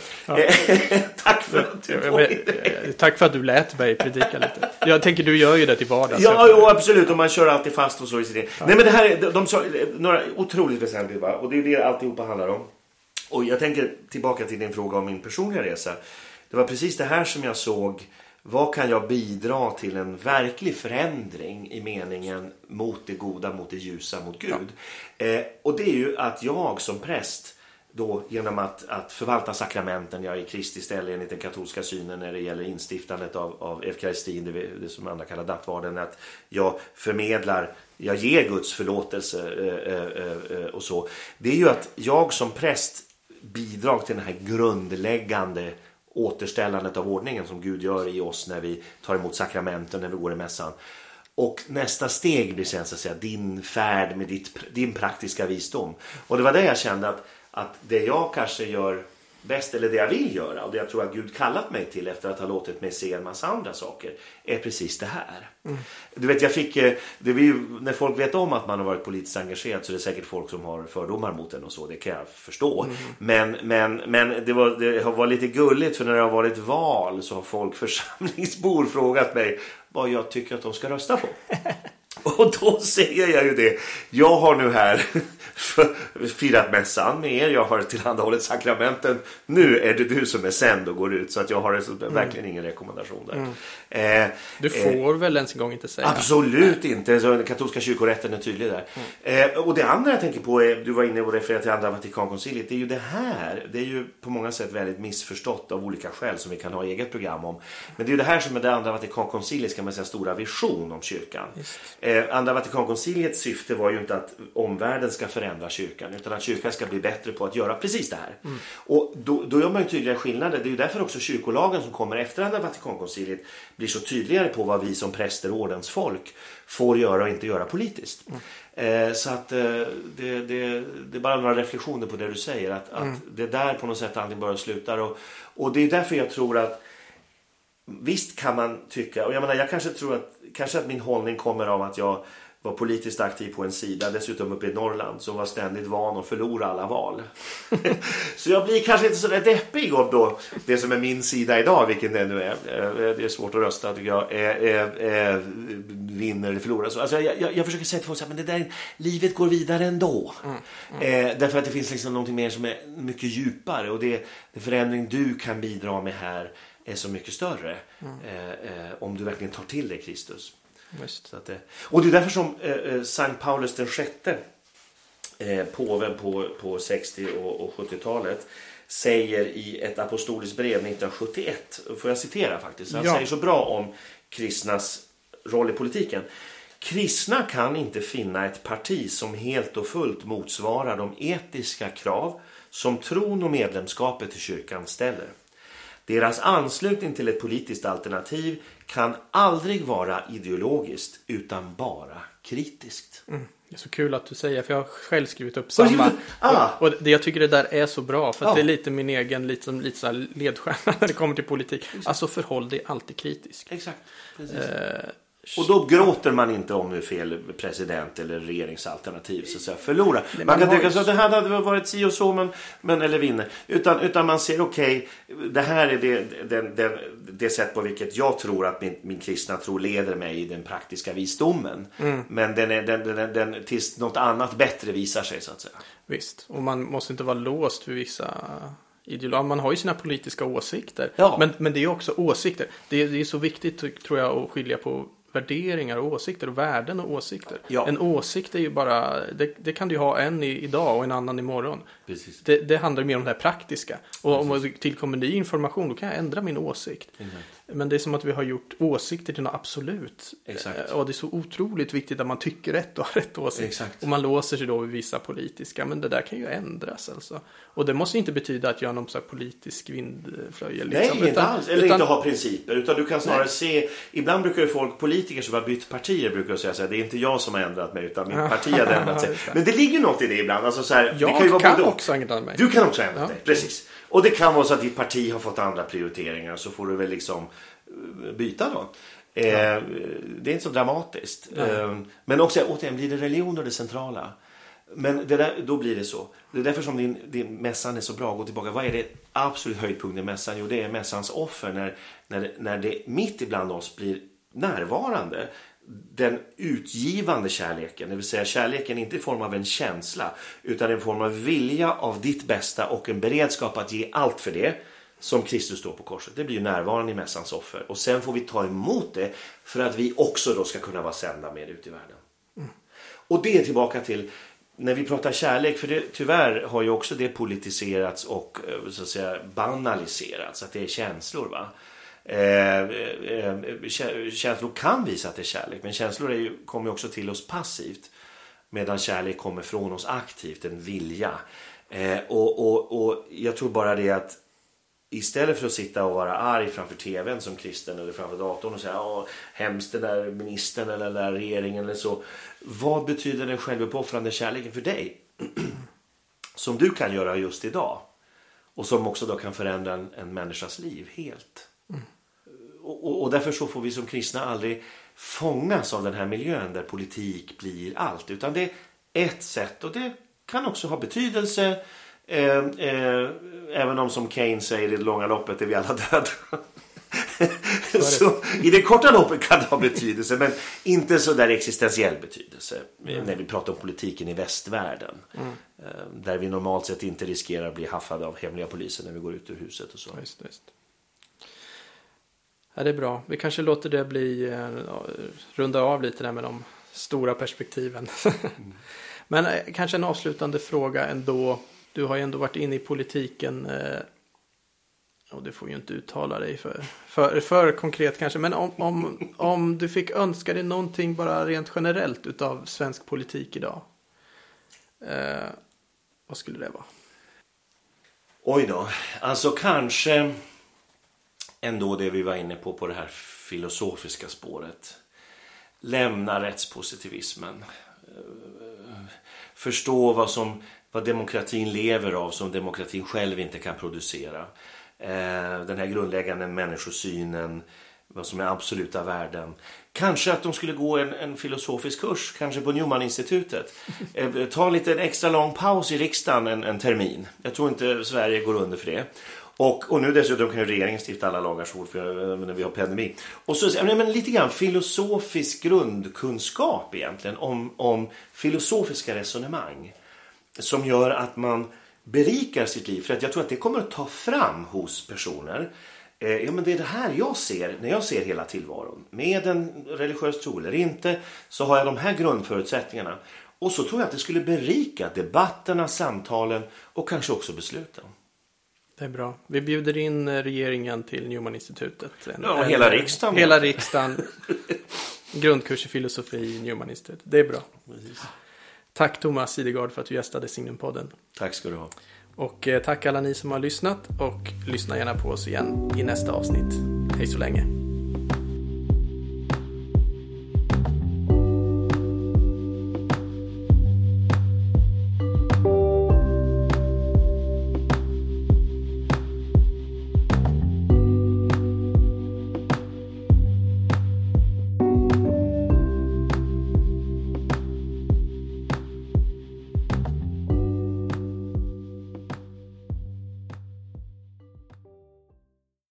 Tack för att du Jag vet, eh, Tack för att du lät mig predika lite. Jag tänker du gör ju det till vardags. Ja, jo, absolut. Och man kör alltid fast och så i sin idé. Nej, men det här är, de, de sa några otroligt väsentligt, va? och det är det alltihopa handlar om. Och jag tänker tillbaka till din fråga om min personliga resa. Det var precis det här som jag såg. Vad kan jag bidra till en verklig förändring i meningen mot det goda, mot det ljusa, mot Gud? Eh, och det är ju att jag som präst då genom att, att förvalta sakramenten, jag är i Kristi ställe enligt den katolska synen när det gäller instiftandet av, av eukaristin, det, det som andra kallar nattvarden, att jag förmedlar, jag ger Guds förlåtelse eh, eh, eh, och så. Det är ju att jag som präst bidrag till den här grundläggande återställandet av ordningen som Gud gör i oss när vi tar emot sakramenten, när vi går i mässan. Och nästa steg blir sen så att säga din färd med ditt, din praktiska visdom. Och det var det jag kände att, att det jag kanske gör bäst, eller det jag vill göra och det jag tror att Gud kallat mig till efter att ha låtit mig se en massa andra saker, är precis det här. Du vet, jag fick, eh, det ju, när folk vet om att man har varit politiskt engagerad så är det säkert folk som har fördomar mot en och så, det kan jag förstå. Men, men, men det, var, det har varit lite gulligt för när det har varit val så har folk, församlingsbor, frågat mig vad jag tycker att de ska rösta på. Och då säger jag ju det. Jag har nu här firat mässan med er. Jag har tillhandahållit sakramenten. Nu är det du som är sänd och går ut. Så att jag har så, verkligen ingen rekommendation där. Eh, Du eh, får väl ens en gång inte säga. Absolut inte. Så den katolska kyrkorätten är tydlig där. Mm. Eh, och det andra jag tänker på är, du var inne och refererade till andra Vatikankonciliet. Det är ju det här. Det är ju på många sätt väldigt missförstått av olika skäl som vi kan ha eget program om. Men det är ju det här som är det andra Vatikankonciliets kan man säga stora vision om kyrkan. Eh, andra Vatikankonciliets syfte var ju inte att omvärlden ska förändra kyrkan utan att kyrkan ska bli bättre på att göra precis det här. Och då, då gör man ju tydliga skillnader. Det är ju därför också kyrkolagen som kommer efter andra Vatikankonciliet blir så tydligare på vad vi som präster och ordensfolk får göra och inte göra politiskt. Eh, så att eh, det, det, det är bara några reflektioner på det du säger. Att, att det är där på något sätt allting börjar och slutar. Och, och det är därför jag tror att Visst kan man tycka, och jag menar jag kanske tror att, kanske att min hållning kommer av att jag var politiskt aktiv på en sida, dessutom uppe i Norrland, som var ständigt van att förlora alla val. så jag blir kanske inte så där deppig om då det som är min sida idag, vilken det nu är, eh, det är svårt att rösta tycker jag, eh, eh, eh, vinner eller förlorar. Så, alltså, jag, jag, jag försöker säga till folk att det där, livet går vidare ändå. Eh, därför att det finns liksom någonting mer som är mycket djupare och det, det förändring du kan bidra med här är så mycket större eh, eh, om du verkligen tar till dig Kristus. Just. Att det, och det är därför som eh, eh Sankt Paulus den sjätte, eh, påven på, på 60 och, och 70-talet, säger i ett apostoliskt brev 1971, får jag citera faktiskt, han Ja. säger så bra om kristnas roll i politiken. Kristna kan inte finna ett parti som helt och fullt motsvarar de etiska krav som tron och medlemskapet i kyrkan ställer. Deras anslutning till ett politiskt alternativ kan aldrig vara ideologiskt utan bara kritiskt. Det är så kul att du säger, för jag har själv skrivit upp samma. Ah. Och, och det, jag tycker det där är så bra, för Ja. det är lite min egen lite, som, lite så ledstjärna när det kommer till politik. Alltså förhåll dig alltid kritisk. Exakt. Precis. Eh, Och då gråter man inte om nu fel president eller regeringsalternativ så att säga förlorar. Man man kan ju- så att det här hade varit si och så men, men eller vinner. Utan, utan man ser okej, det här är det, den, den, det sätt på vilket jag tror att min, min kristna tro leder mig i den praktiska visdomen. Mm. Men den är, den, den, den, tills något annat bättre visar sig så att säga. Visst, och man måste inte vara låst för vissa ideologier. Man har ju sina politiska åsikter. Ja. Men, men det är också åsikter. Det är, det är så viktigt tror jag att skilja på värderingar och åsikter och värden och åsikter. Ja. En åsikt är ju bara, det, det kan du ju ha en i, idag och en annan imorgon. Precis. Det, det handlar mer om det här praktiska. Och om det tillkommer ny information då kan jag ändra min åsikt. Men det är som att vi har gjort åsikter till något absolut. Exakt. Eh, Och det är så otroligt viktigt att man tycker rätt och har rätt åsikt. Exakt. Och man låser sig då vid vissa politiska. Men det där kan ju ändras alltså. Och det måste inte betyda att jag är någon så här politisk vindflöjel. Nej, liksom, inte utan- alls. Eller utan- inte ha principer. Utan du kan snarare Nej. se. Ibland brukar ju folk, politiker som har bytt partier, brukar säga så här, det är inte jag som har ändrat mig utan mitt parti har ändrat sig. Det. Men det ligger något i det ibland. Alltså så här, det Jag kan ju vara kan både. Också ändra mig. Du kan också ändra Ja. dig, precis. Och det kan vara så att ditt parti har fått andra prioriteringar så får du väl liksom eh, byta då. Eh, Det är inte så dramatiskt. Eh, men också återigen, blir det religion och det centrala? Men där, då blir det så. Det är därför som din, din mässan är så bra. Gå tillbaka. Vad är det absolut höjdpunkten i mässan? Jo, det är mässans offer. När, när, när det mitt ibland oss blir närvarande. Den utgivande kärleken, det vill säga kärleken inte i form av en känsla utan en form av vilja av ditt bästa och en beredskap att ge allt för det som Kristus står på korset. Det blir ju närvarande i mässans offer och sen får vi ta emot det för att vi också då ska kunna vara sända med ut i världen. Mm. Och det är tillbaka till när vi pratar kärlek, för det, tyvärr har ju också det politiserats och eh, så att säga banaliserats, att det är känslor. va. Eh, eh, eh känslor kan visa att det är kärlek, men känslor är ju, kommer också till oss passivt. Medan kärlek kommer från oss aktivt, en vilja. Eh, och, och, och jag tror bara det att istället för att sitta och vara arg framför tvn som kristen eller framför datorn och säga ja, hemskt den där ministern eller den där regeringen eller så. Vad betyder den självuppoffrande kärleken för dig? som du kan göra just idag. Och som också då kan förändra en, en människas liv helt. Och, och, därför så får vi som kristna aldrig fångas av den här miljön där politik blir allt. Utan det är ett sätt och det kan också ha betydelse. Eh, eh, även om som Keynes säger i det långa loppet är vi alla döda. så, I det korta loppet kan det ha betydelse men inte så där existentiell betydelse. När vi pratar om politiken i västvärlden. Eh, där vi normalt sett inte riskerar att bli haffade av hemliga polisen när vi går ut ur huset och så. Visst, visst. Ja, det är bra. Vi kanske låter det bli, eh, runda av lite där med de stora perspektiven. Men eh, kanske en avslutande fråga ändå. Du har ju ändå varit inne i politiken. Eh, och du får ju inte uttala dig för, för, för konkret kanske. Men om, om, om du fick önska dig någonting bara rent generellt utav svensk politik idag. Eh, vad skulle det vara? Oj då. Alltså kanske ändå det vi var inne på på det här filosofiska spåret. Lämna rättspositivismen. Eh, förstå vad, som, vad demokratin lever av som demokratin själv inte kan producera. Eh, den här grundläggande människosynen, vad som är absoluta värden. Kanske att de skulle gå en, en filosofisk kurs, kanske på Newman-institutet. Eh, Ta en liten extra lång paus i riksdagen en, en termin. Jag tror inte Sverige går under för det. Och, och nu dessutom kan ju regeringen stifta alla lagar så fort vi- när vi har pandemi. Och så ja, men lite grann filosofisk grundkunskap egentligen om, om filosofiska resonemang. Som gör att man berikar sitt liv. För att jag tror att det kommer att ta fram hos personer Eh, ja, men det är det här jag ser när jag ser hela tillvaron. Med en religiös tro eller inte så har jag de här grundförutsättningarna. Och så tror jag att det skulle berika debatterna, samtalen och kanske också besluten. Det är bra. Vi bjuder in eh, regeringen till Newman-institutet. Ja, hela riksdagen. Hela riksdagen. Grundkurs i filosofi, Newman-institutet. Det är bra. Precis. Tack Thomas Sidegard för att du gästade Signumpodden. Tack ska du ha. Och eh, tack alla ni som har lyssnat och lyssna gärna på oss igen i nästa avsnitt. Hej så länge.